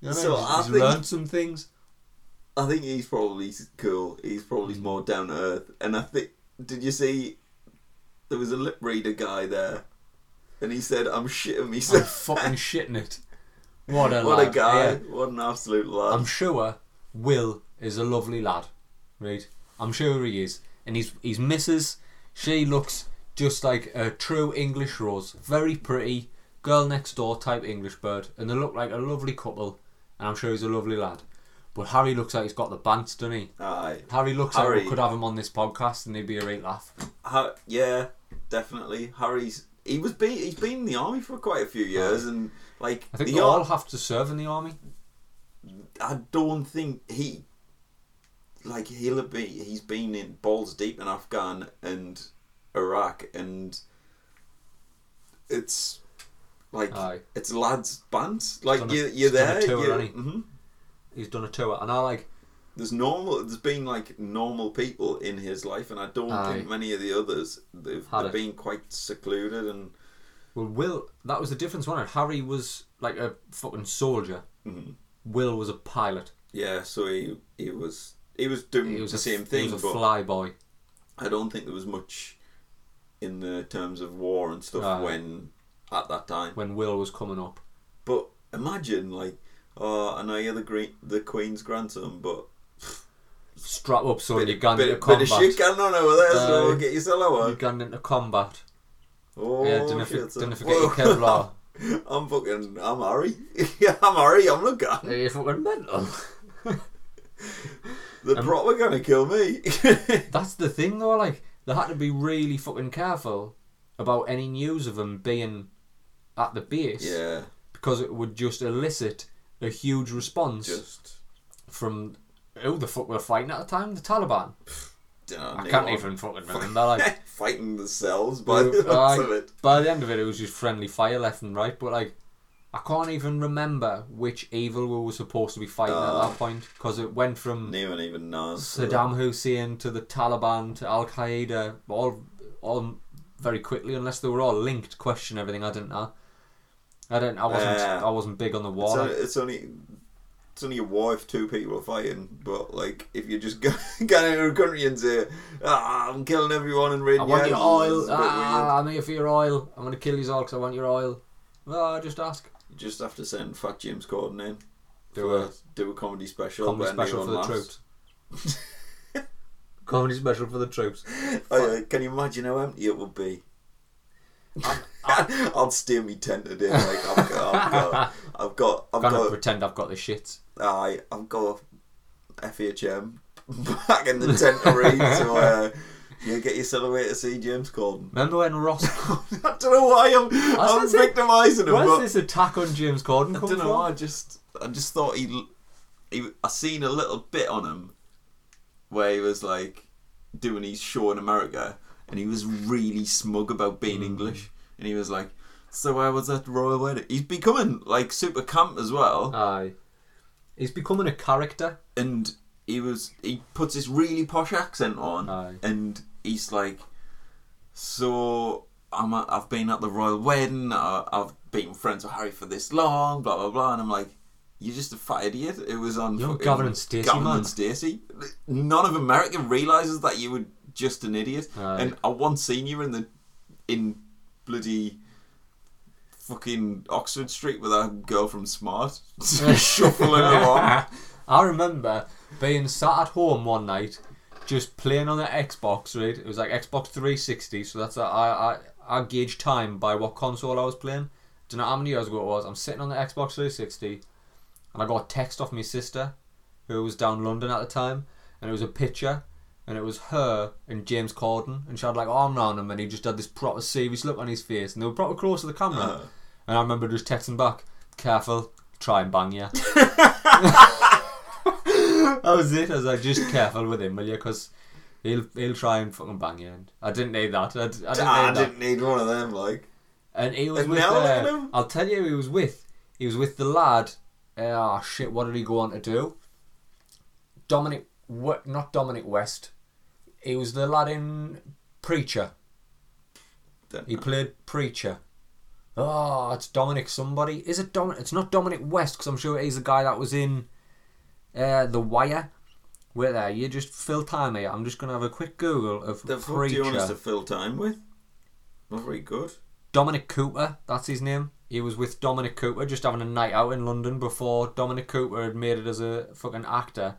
You know So I mean? I He's, he's think- learned some things. I think he's probably cool. He's probably Mm. more down to earth. And I think, did you see? There was a lip reader guy there, and he said, "I'm shitting I'm fucking shitting it. What a what a guy! Yeah. What an absolute lad! I'm sure Will is a lovely lad, right? I'm sure he is, and he's he's missus. She looks just like a true English rose, very pretty, girl next door type English bird, and they look like a lovely couple. And I'm sure he's a lovely lad. But Harry looks like he's got the bants, doesn't he? Aye. Harry looks like Harry- we could have him on this podcast, and he'd be a great laugh. Ha- yeah, definitely. Harry's he was be- he's been in the army for quite a few years, and like I think the they ar- all have to serve in the army. I don't think he like he'll be he's been in balls deep in Afghan and Iraq and it's like Aye. it's lads bands like you you're there tour, you, mhm. He's done a tour, and I like. there's normal there's been like normal people in his life and I don't Aye. think many of the others they've, Had they've it. been quite secluded and Well, Will, that was the difference, wasn't it? Harry was like a fucking soldier. mhm. Will was a pilot. yeah so he he was he was doing He was the a, same He thing was a fly boy. I don't think there was much in the terms of war and stuff Aye. when at that time. when Will was coming up. But imagine like, oh, I know you're the green, the Queen's grandson, but Strap up, son. bit, You're going bit, into bit of combat. shit going on over there, so Aye. get yourself You're going into combat. Oh, yeah, don't shit, for, son. didn't forget your Kevlar. I'm fucking, I'm Harry. yeah, I'm Harry. I'm not gun. You're fucking mental. They're Um, probably gonna kill me. That's the thing, though. Like they had to be really fucking careful about any news of them being at the base yeah, because it would just elicit a huge response just. from who the fuck were fighting at the time? The Taliban. I can't even fucking remember. They're like fighting themselves by the looks of it. by the end of it, it was just friendly fire left and right. But like, I can't even remember which evil we were supposed to be fighting at Ah. that point because it went from No one even knows. Saddam Hussein to the Taliban to Al Qaeda, all all very quickly, unless they were all linked. Question everything. I didn't know. I didn't. I wasn't. Yeah. I wasn't big on the It's, war. it's only it's only a war if two people are fighting, but like if you're just go, go into a country and say, ah, "I'm killing everyone and I want your oil. it's a bit weird. Ah, I'm here for your oil. I'm going to kill you all because I want your oil. Well, I just ask. You just have to send Fat James Corden in Do a do a comedy special. comedy special for the laughs. troops. comedy special for the troops. Oh, yeah, can you imagine how empty it would be? I'll steer me tent in. Like I've got, I've got, I've got, I've I'm gonna got, pretend I've got the shit. I, I've got FHM back in the tent to read. So uh, yeah, get yourself away to see James Corden. Remember when Ross? I don't know why I'm, I'm say, victimising him. Where's this attack on James Corden I don't know. from? I just, I just thought he, he, I seen a little bit on him where he was like doing his show in America, and he was really smug about being English, and he was like, "So I was at royal wedding." He's becoming like super camp as well, Aye. He's becoming a character. and he was he puts this really posh accent on, Aye. and he's like, "So I'm at, I've been at the royal wedding. I, I've been friends with Harry for this long, blah blah blah," and I'm like. You're just a fat idiot. It was on You're Gavin and Stacey, Gavin man. and Stacey. None of America realizes that you were just an idiot. Aye. And I once seen you in the in bloody fucking Oxford Street with that girl from Smart shuffling along. I remember being sat at home one night, just playing on the Xbox. Right, it was like Xbox 360. So that's a, I I I gauge time by what console I was playing. Do you know how many years ago it was? I'm sitting on the Xbox 360, and I got a text off my sister, who was down London at the time, and it was a picture. And it was her and James Corden, and she had like arm round him, and he just had this proper serious look on his face, and they were proper close to the camera. Uh, And I remember just texting back, careful, try and bang you. that was it. I was like, just careful with him, will you? Because he'll, he'll try and fucking bang you. And I didn't need that. I, I didn't I need that. didn't need one of them. Like, And he was And with, uh, him. I'll tell you who he was with. He was with the lad. Oh, shit, what did he go on to do? Dominic, what? not Dominic West. He was the lad in Preacher. don't He know. played Preacher. Oh, it's Dominic somebody. Is it Dominic? It's not Dominic West because I'm sure he's the guy that was in uh, The Wire. Wait there, you just fill time here. I'm just gonna have a quick Google of The fuck do you want us to fill time with? Not very good. Dominic Cooper, that's his name. He was with Dominic Cooper, just having a night out in London before Dominic Cooper had made it as a fucking actor,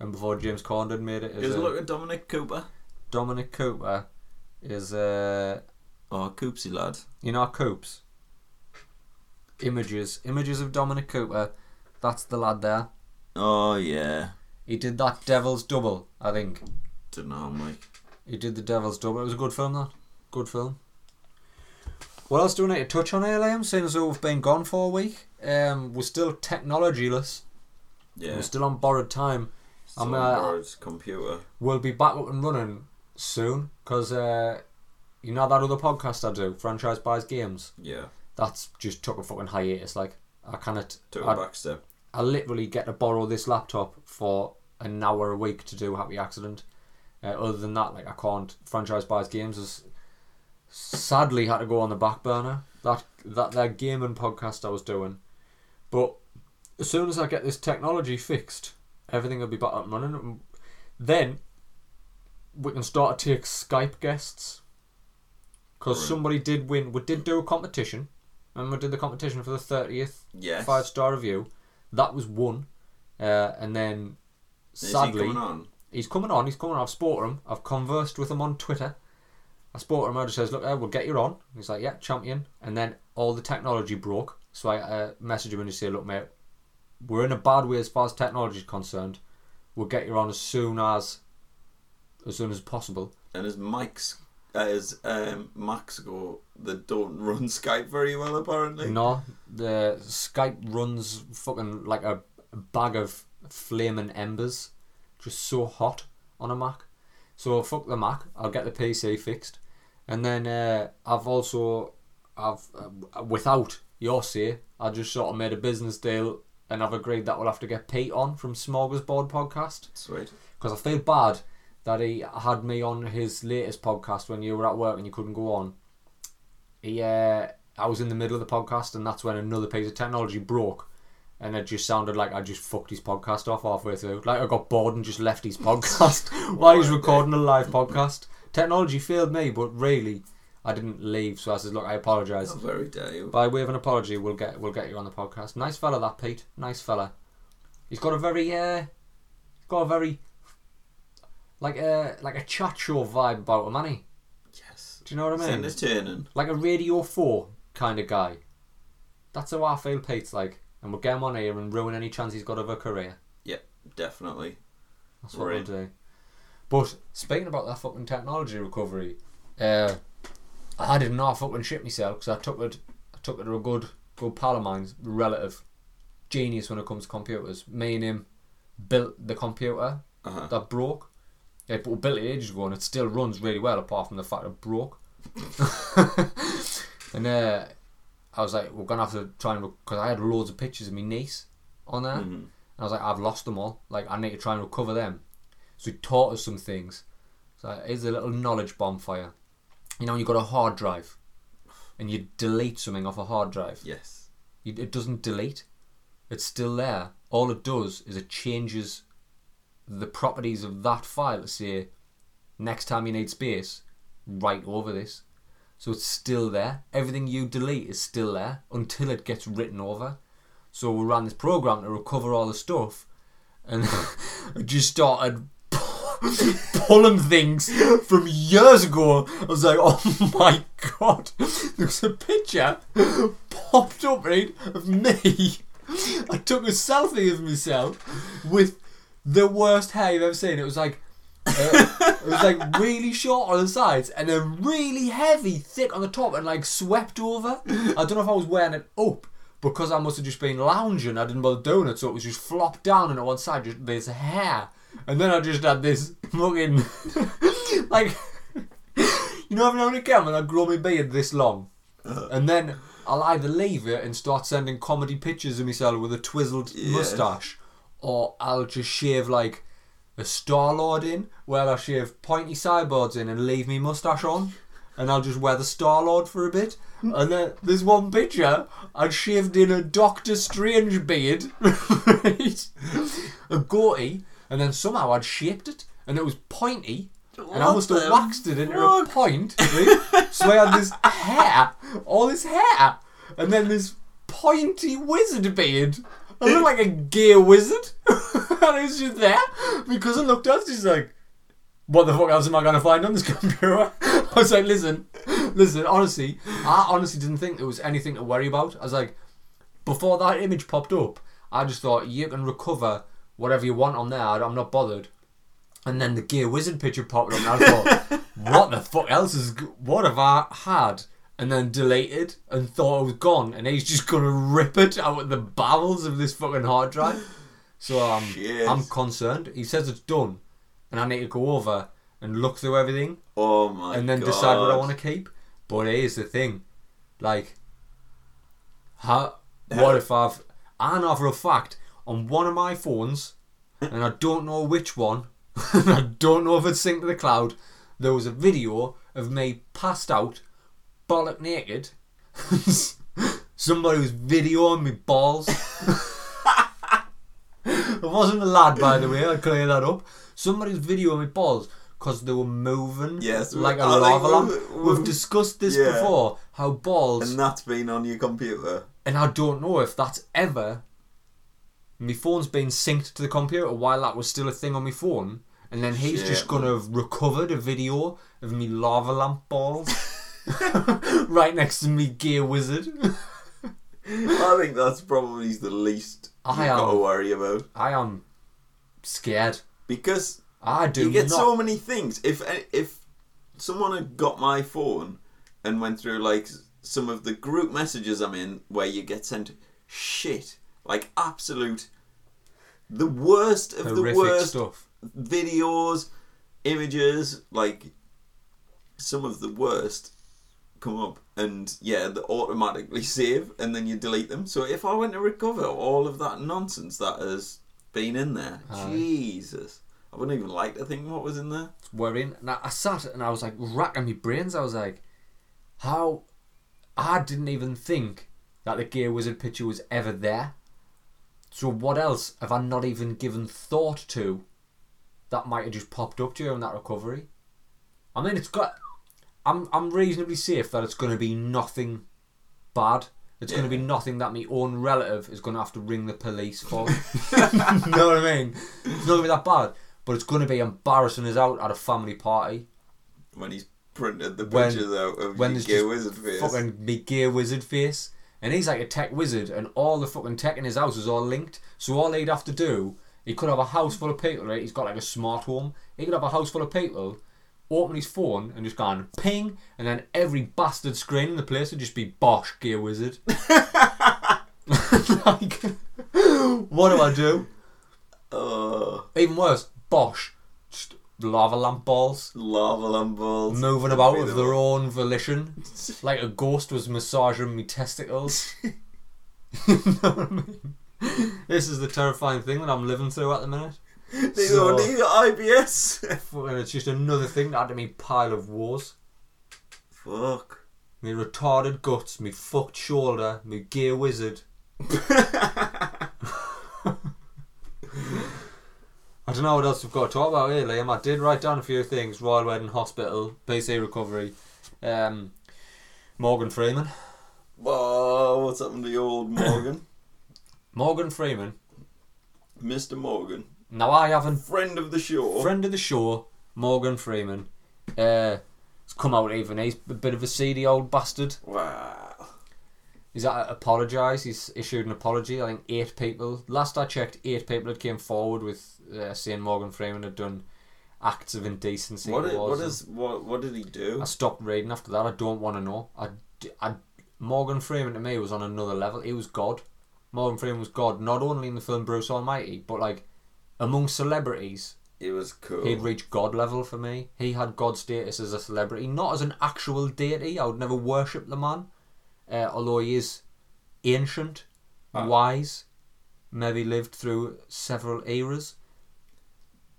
and before James Corden made it as a look at Dominic Cooper. Dominic Cooper is uh Oh, Coopsy lad. you know Coops. Images, images of Dominic Cooper. That's the lad there. Oh yeah. He did that Devil's Double, I think. Don't know, Mike. He did the Devil's Double. It was a good film, that. Good film. What else do we need to touch on here, Liam? Seeing as though we've been gone for a week, um, we're still technologyless. Yeah. We're still on borrowed time. I'm, uh, computer. We'll be back up and running soon because uh, you know that other podcast I do, Franchise Buys Games. Yeah. That's just took a fucking hiatus. Like I cannot. Took I, a back step. I literally get to borrow this laptop for an hour a week to do Happy Accident. Uh, other than that, like I can't. Franchise Buys Games has sadly had to go on the back burner. That that their gaming podcast I was doing, but as soon as I get this technology fixed, everything will be back up and running. And Then we can start to take Skype guests because Right. somebody did win. We did do a competition, and we did the competition for the thirtieth Yes. five star review. That was one, uh, and then Is he sadly coming on? he's coming on. He's coming on. I've spoken him. I've conversed with him on Twitter. I spoke to him. I just says, "Look, uh, we'll get you on." He's like, "Yeah, champion." And then all the technology broke, so I uh, messaged him and just say, "Look, mate, we're in a bad way as far as technology is concerned. We'll get you on as soon as, as soon as possible." And as Mike's as um, Macs go, they don't run Skype very well apparently. No, the Skype runs fucking like a bag of flaming embers, just so hot on a Mac. So fuck the Mac. I'll get the PC fixed, and then uh, I've also I've uh, without your say, I just sort of made a business deal, and I've agreed that we'll have to get Pete on from Smorgasbord podcast Sweet. because I feel bad that he had me on his latest podcast when you were at work and you couldn't go on. He, uh, I was in the middle of the podcast and that's when another piece of technology broke, and it just sounded like I just fucked his podcast off halfway through. Like I got bored and just left his podcast while he's recording a live podcast. Technology failed me, but really, I didn't leave. So I said, "Look, I apologise." Very dare you. By way of an apology, we'll get we'll get you on the podcast. Nice fella, that Pete. Nice fella. He's got a very uh, got a very like a like a chat show vibe about him, hasn't? Yes. Do you know what I mean? Entertaining. Like a Radio Four kind of guy. That's how I feel Pete's like, and we'll get him on here and ruin any chance he's got of a career. Yep, definitely. That's what Right. we'll do. But speaking about that fucking technology recovery, uh, I didn't know I fucking shit myself because I took it, I took it to a good, good pal of mine's relative, genius when it comes to computers. Me and him built the computer Uh-huh. that broke. Yeah, but we built it ages ago and it still runs really well apart from the fact it broke. and uh, I was like, we're gonna have to try and because I had loads of pictures of my niece on there. Mhm. And I was like, I've lost them all. Like, I need to try and recover them. So he taught us some things. So here's a little knowledge for you. Know, you've got a hard drive and you delete something off a hard drive, Yes. you, it doesn't delete. It's still there. All it does is it changes the properties of that file to say, next time you need space, write over this. So it's still there. Everything you delete is still there until it gets written over. So we ran this program to recover all the stuff, and I just started pulling things from years ago. I was like, oh my god, there's a picture popped up right of me. I took a selfie of myself with the worst hair you've ever seen. It was like. uh, it was like really short on the sides and then really heavy, thick on the top, and like swept over. I don't know if I was wearing it up because I must have just been lounging. I didn't bother doing it, so it was just flopped down and on one side, just this hair, and then I just had this fucking like you know, every now and again when I grow my beard this long, and then I'll either leave it and start sending comedy pictures of myself with a twizzled Yeah. mustache, or I'll just shave like a Star Lord in, where I shave pointy sideboards in and leave me mustache on, and I'll just wear the Star Lord for a bit. And then there's one picture I'd shaved in a Doctor Strange beard, right? a goatee, and then somehow I'd shaped it, and it was pointy, and I must have waxed it into a fuck? point. Right? so I had this hair, all this hair, and then this pointy wizard beard. I looked like a gay wizard, and it was just there because I looked at it. She's like, "What the fuck else am I gonna find on this computer?" I was like, "Listen, listen. Honestly, I honestly didn't think there was anything to worry about. I was like, before that image popped up, I just thought you can recover whatever you want on there. I'm not bothered." And then the Gear Wizard picture popped up, and I thought, "What the fuck else is? What have I had?" And then deleted and thought it was gone, and he's just gonna rip it out of the bowels of this fucking hard drive. So um, Shit. I'm concerned. He says it's done, and I need to go over and look through everything Oh my and then god. decide what I want to keep. But here's the thing, like, how? What if I've? I know for a fact on one of my phones, and I don't know which one. I don't know if it's synced to the cloud. There was a video of me passed out, bollock naked. Somebody was videoing me balls. it wasn't a lad, by the way. I'll clear that up. Somebody was videoing me balls because they were moving Yes, like a I lava lamp. we've- We've we've- discussed this yeah. before. How balls, And that's been on your computer. and I don't know if that's ever. My phone's been synced to the computer while that was still a thing on my phone, and then he's Shit, just gonna have recovered a video of me lava lamp balls right next to me gear wizard. I think that's probably the least I you've got to worry about I am scared. because I do you get not. so many things. If if someone had got my phone and went through like some of the group messages I'm in, where you get sent shit like absolute the worst of the worst stuff. videos, images, like some of the worst come up and yeah, they automatically save and then you delete them. So if I went to recover all of that nonsense that has been in there, Aye. Jesus. I wouldn't even like to think what was in there. It's worrying. And I, I sat and I was like racking my brains. I was like, how? I didn't even think that the Gear Wizard picture was ever there. So what else have I not even given thought to that might have just popped up during that recovery? I mean, it's got. I'm I'm reasonably safe that it's going to be nothing bad. It's going to be nothing that my own relative is going to have to ring the police for. you know what I mean? It's not going to be that bad, but it's going to be embarrassing as out at a family party. When he's printed the When- pictures out of when your just wizard face. Fucking big gear wizard face. And he's like a tech wizard, and all the fucking tech in his house is all linked. So all he'd have to do, he could have a house full of people, right? He's got like a smart home. He could have a house full of people, open his phone, and just gone ping, and then every bastard screen in the place would just be Bosh Gear Wizard. like, what do I do? Oh, Even worse, just lava lamp balls. lava lamp balls. moving about of their own volition, like a ghost was massaging me testicles. you know what I mean? This is the terrifying thing that I'm living through at the minute. They So- don't need IBS. Fucking, it's just another thing to add to me pile of wars Fuck. Me retarded guts, me fucked shoulder, me gear wizard. I don't know what else we've got to talk about here, Liam. I did write down a few things. Royal Wedding Hospital, PC recovery, um, Morgan Freeman. Whoa, what's happened to your old Morgan? Morgan Freeman. Mr. Morgan. Now I haven't Friend of the show. friend of the show, Morgan Freeman. Uh, it's come out even. He's a bit of a seedy old bastard. Wow. He's apologised. He's issued an apology. I think eight people. Last I checked, eight people had came forward with uh, saying Morgan Freeman had done acts of indecency. What, what what what did he do? I stopped reading after that. I don't want to know. I, I, Morgan Freeman to me was on another level. He was God. Morgan Freeman was God, not only in the film Bruce Almighty, but like among celebrities, It was cool. he'd reached God level for me. He had God status as a celebrity, not as an actual deity. I would never worship the man, uh, although he is ancient, Ah. wise, maybe lived through several eras.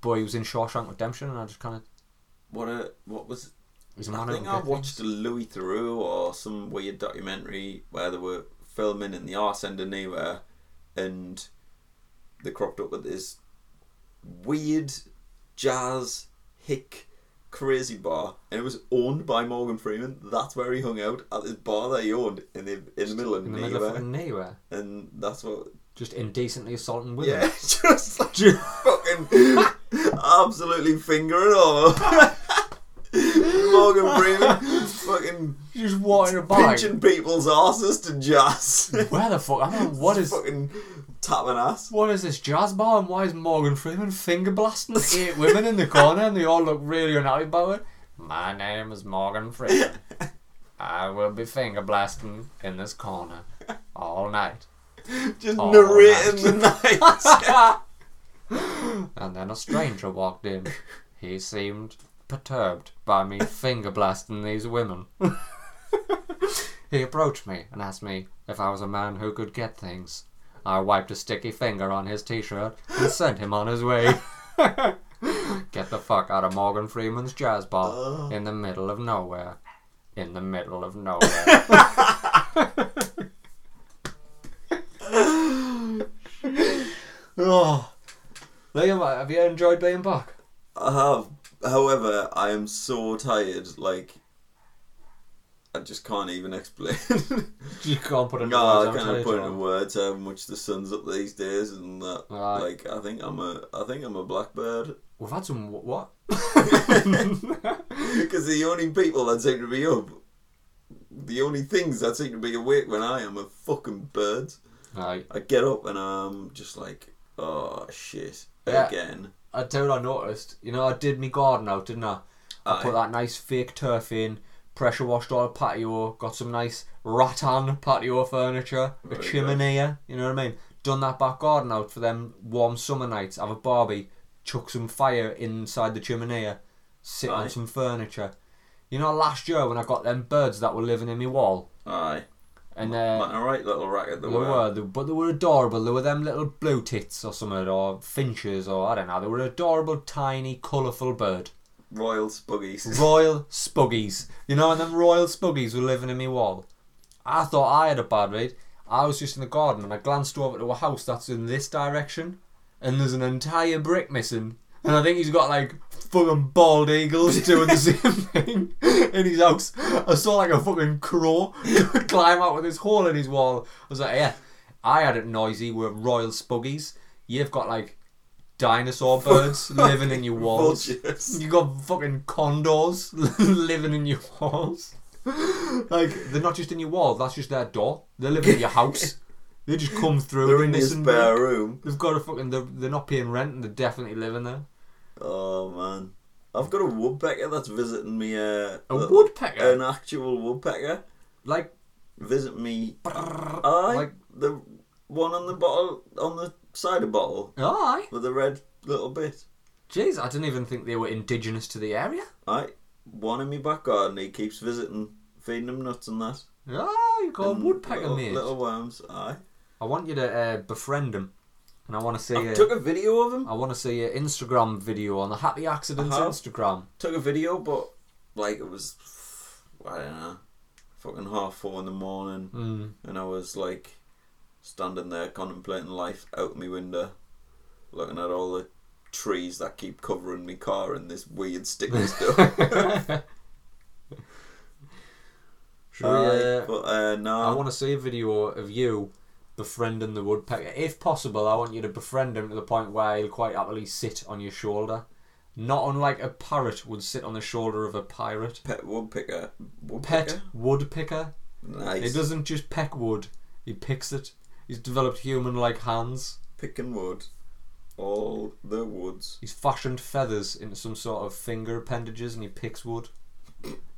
But he was in Shawshank Redemption, and I just kind of what a what was a I think I watched a Louis Theroux or some weird documentary where they were filming in the arse end of nowhere and they cropped up with this weird jazz hick crazy bar, and it was owned by Morgan Freeman. That's where he hung out at this bar that he owned in the in the middle of in the middle of nowhere, fucking nowhere. and that's what. Just indecently assaulting women. Yeah, just like fucking absolutely finger fingering all over. Morgan Freeman fucking Just walking about. pinching people's asses to jazz. Where the fuck? I don't know what is fucking tapping ass? what is this jazz bar and why is Morgan Freeman finger blasting eight women in the corner and they all look really unhappy about it? My name is Morgan Freeman. I will be finger blasting in this corner all night. Just Oh, narrating the night. And then a stranger walked in. He seemed perturbed by me finger blasting these women. he approached me and asked me if I was a man who could get things. I wiped a sticky finger on his t shirt and sent him on his way. get the fuck out of Morgan Freeman's jazz bar Oh. in the middle of nowhere. In the middle of nowhere. oh. Liam, have you enjoyed being back? I have. However, I am so tired. Like, I just can't even explain. You can't put it no, I words, I'm can't put you. into words how much the sun's up these days, and that. Like, I think I'm a, I think I'm a blackbird. We've had some what? Because the only people that seem to be up, the only things that seem to be awake when I am are fucking birds. Aye. I get up and I'm just like, oh shit, Yeah. again. I tell you what I noticed. You know, I did my garden out, didn't I? I Aye. put that nice fake turf in, pressure washed all the patio, got some nice rattan patio furniture, a chimney, you know what I mean? Done that back garden out for them warm summer nights, have a barbie, chuck some fire inside the chimney, sit Aye. on some furniture. You know, last year when I got them birds that were living in my wall, Aye. And uh, a right little racket they the were, were. they- but they were adorable. They were them little blue tits or something, or finches, or I don't know. They were adorable, tiny, colourful bird. Royal Spuggies. Royal Spuggies. You know, and them Royal Spuggies were living in my wall. I thought I had a bad read. I was just in the garden and I glanced over to a house that's in this direction and there's an entire brick missing. And I think he's got like fucking bald eagles doing the same thing in his house. I saw like a fucking crow climb out with his hole in his wall. I was like, yeah, I had it noisy with Royal Spuggies. You've got like dinosaur birds living in your walls. Vultures. You got fucking condors living in your walls. Like they're not just in your walls. That's just their door. They're living in your house. They just come through. They're in miss spare room. They've got a fucking. They're, they're not paying rent and they're definitely living there. Oh man. I've got a woodpecker that's visiting me. Uh, A woodpecker? An actual woodpecker. Like, Visit me. Aye. like, the one on the bottle, on the cider bottle, aye. with the red little bit. Jeez, I didn't even think they were indigenous to the area. Aye. One in my back garden. He keeps visiting, feeding them nuts and that. Ah, you got a woodpecker, little, mate. Little worms. Aye. I want you to uh, befriend him, and I want to see. I a- took a video of him. I want to see an Instagram video on the Happy Accidents Uh-huh. Instagram. Took a video, but like it was, I don't know, fucking half four in the morning, Mm. and I was like standing there contemplating life out my window, looking at all the trees that keep covering my car and this weird sticky stuff. Aye, uh, but uh, no, I want to see a video of you befriending the woodpecker. If possible, I want you to befriend him to the point where he'll quite happily sit on your shoulder. Not unlike a parrot would sit on the shoulder of a pirate. pet woodpecker. woodpecker? Pet woodpicker. Nice. He doesn't just peck wood, he picks it. He's developed human like hands. Picking wood. All the woods. He's fashioned feathers into some sort of finger appendages and he picks wood.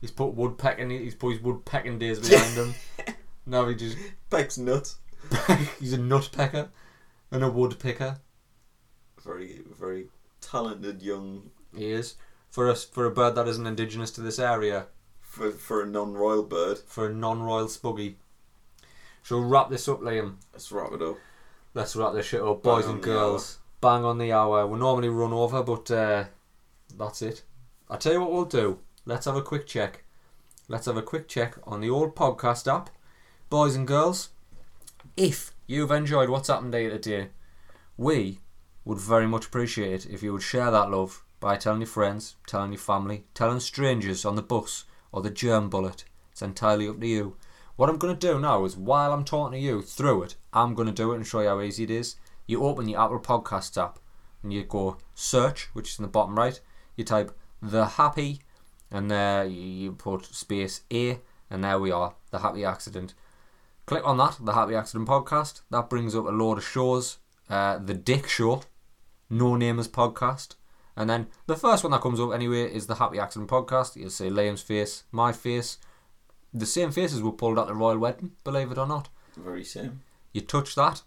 He's put woodpecking he's put his woodpecking days behind him. Now he just Pecks nuts. he's a nutpecker and a woodpicker. Very, very talented young He is. For us for a bird that isn't indigenous to this area, for for a non-royal bird. for a non royal spuggy. Shall we wrap this up, Liam? Let's wrap it up. Let's wrap this shit up, boys Bang on and girls. Bang on the hour. We normally run over, but uh, that's it. I tell you what we'll do. Let's have a quick check. Let's have a quick check on the old podcast app, boys and girls. If you've enjoyed what's happened day to day, we would very much appreciate it if you would share that love by telling your friends, telling your family, telling strangers on the bus or the germ bullet. It's entirely up to you. What I'm going to do now is while I'm talking to you through it, I'm going to do it and show you how easy it is. You open the Apple Podcasts app and you go search, which is in the bottom right. You type the happy, and there you put space A, and there we are, the happy accident. Click on that, the happy accident podcast. That brings up a load of shows. Uh, the Dick Show, No Namers podcast, and then the first one that comes up anyway is the Happy Accident podcast. You'll see Liam's face, my face, the same faces were pulled at the royal wedding. Believe it or not. Very same. You touch that,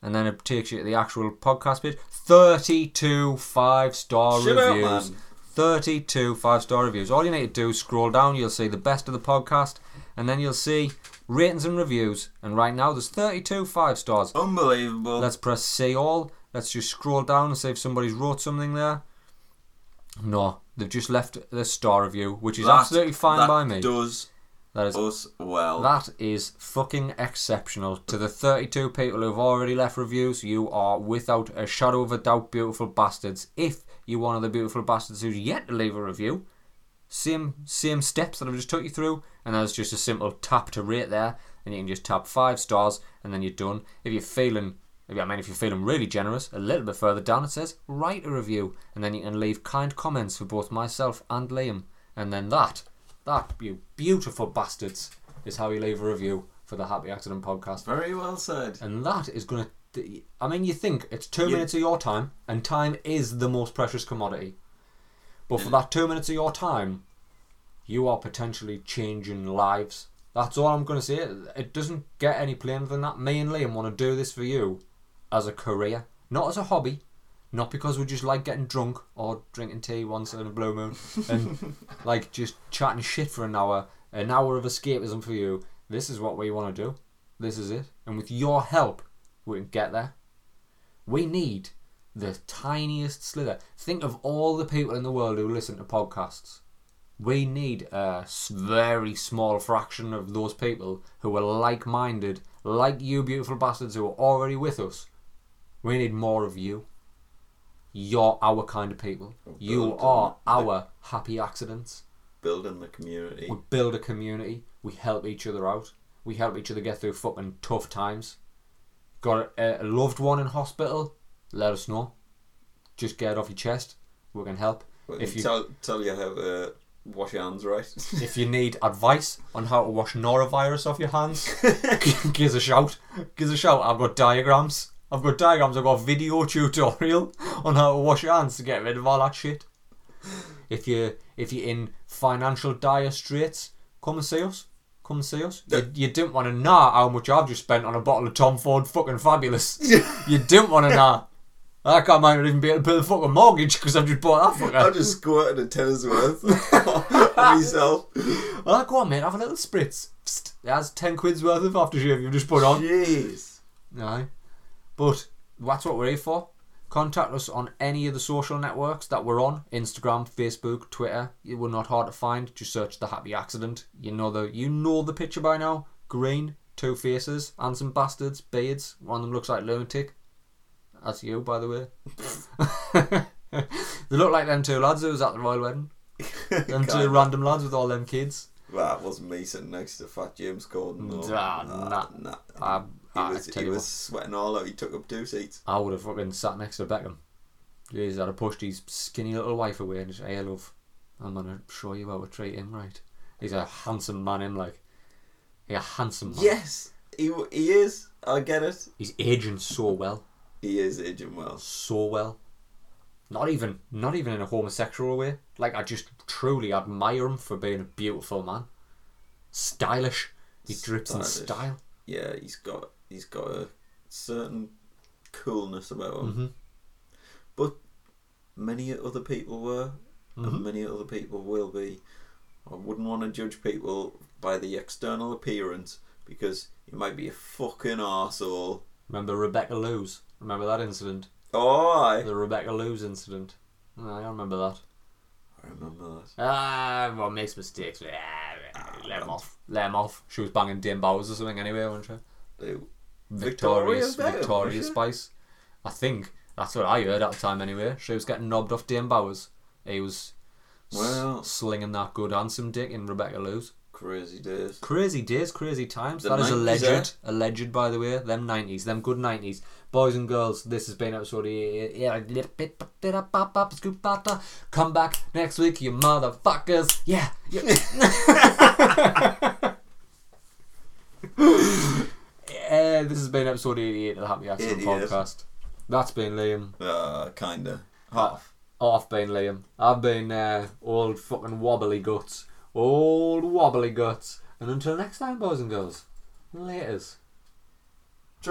and then it takes you to the actual podcast page. 32 five star Shut reviews. man. 32 five star reviews. All you need to do is scroll down, you'll see the best of the podcast, and then you'll see ratings and reviews. And right now, there's 32 five stars. Unbelievable. Let's press see all. Let's just scroll down and see if somebody's wrote something there. No, they've just left the star review, which is That- absolutely fine by me. That does that is us well. that is fucking exceptional. To the 32 people who've already left reviews, you are without a shadow of a doubt beautiful bastards. If you're one of the beautiful bastards who's yet to leave a review, same same steps that I've just took you through, and that's just a simple tap to rate there, and you can just tap five stars, and then you're done. If you're feeling, if, I mean, if you're feeling really generous, a little bit further down it says write a review, and then you can leave kind comments for both myself and Liam, and then that, that you beautiful bastards, is how you leave a review for the Happy Accident podcast, Very well said. and that is gonna. I mean, you think it's two You- minutes of your time, and time is the most precious commodity. But for that two minutes of your time, you are potentially changing lives. That's all I'm going to say. It doesn't get any plainer than that. Me and Liam want to do this for you as a career, not as a hobby, not because we just like getting drunk or drinking tea once in a blue moon and like just chatting shit for an hour, an hour of escapism for you. This is what we want to do. This is it. And with your help, we can get there. We need the tiniest slither. Think of all the people in the world who listen to podcasts. We need a very small fraction of those people who are like minded, like you beautiful bastards who are already with us. We need more of you. You're our kind of people. You are on our happy accidents. Building the community. We build a community. We help each other out. We help each other get through fucking tough times. Got a, a loved one in hospital? Let us know. Just get it off your chest. We can help. We if you- tell tell you how to wash your hands right. If you need advice on how to wash norovirus off your hands, give us a shout. Give us a shout. I've got diagrams. I've got diagrams. I've got a video tutorial on how to wash your hands to get rid of all that shit. If you if you're in financial dire straits, come and see us. Come and see us. You, you didn't want to know how much I've just spent on a bottle of Tom Ford fucking fabulous. you didn't want to know. I can't might not even be able to pay the fucking mortgage because I've just bought that fucker. I just squirted a tenner's worth of myself. Oh, go on, mate, have a little spritz. Psst, That's 10 quid's worth of aftershave you've just put on. Jeez. Aye. But that's what we're here for. Contact us on any of the social networks that we're on Instagram, Facebook, Twitter. We're not hard to find. Just search the Happy Accident. You know the you know the picture by now. Green, two faces, handsome bastards, beards. One of them looks like lunatic. That's you, by the way. they look like them two lads who was at the royal wedding. Them two random lads with all them kids. Well, that wasn't me sitting next to Fat James Corden. though. Nah, Nah, nah. I, He I was, he was sweating all out. He took up two seats. I would have fucking sat next to Beckham. Jeez, I'd have pushed his skinny little wife away and just, hey, love, I'm gonna show you how to treat him right. He's a handsome man, him like. He's a handsome man. Yes, he, he is. I get it. He's aging so well. He is aging well. So well. Not even, not even in a homosexual way. Like, I just truly admire him for being a beautiful man. Stylish. He drips in Stylish. style. Yeah, he's got he's got a certain coolness about him. Mm-hmm. But many other people were, and many other people will be. I wouldn't want to judge people by the external appearance because you might be a fucking arsehole. Remember Rebecca Loos? Remember that incident? Oh, I, The Rebecca Loos incident. I remember that. I remember that. Ah, well, makes mistakes. Ah, let him off. Let him off. She was banging Dane Bowers or something anyway, wasn't she? They- Victorious, Victoria Beckham, Victoria was she? Spice. I think. That's what I heard at the time anyway. She was getting knobbed off Dane Bowers. He was s- Well- slinging that good handsome dick in Rebecca Loos. Crazy days. Crazy days, crazy times. The that is 90s, alleged. eh? Alleged, by the way. Them 90s. Them good 90s. Boys and girls, this has been episode eight. Come back next week, you motherfuckers. Yeah. yeah. Eh, this has been episode 88 of the Happy Accident 88. Podcast. That's been Liam. Uh, kinda. Half. I've been Liam. I've been uh, old fucking wobbly guts. Old wobbly guts. And until next time, boys and girls. Laters.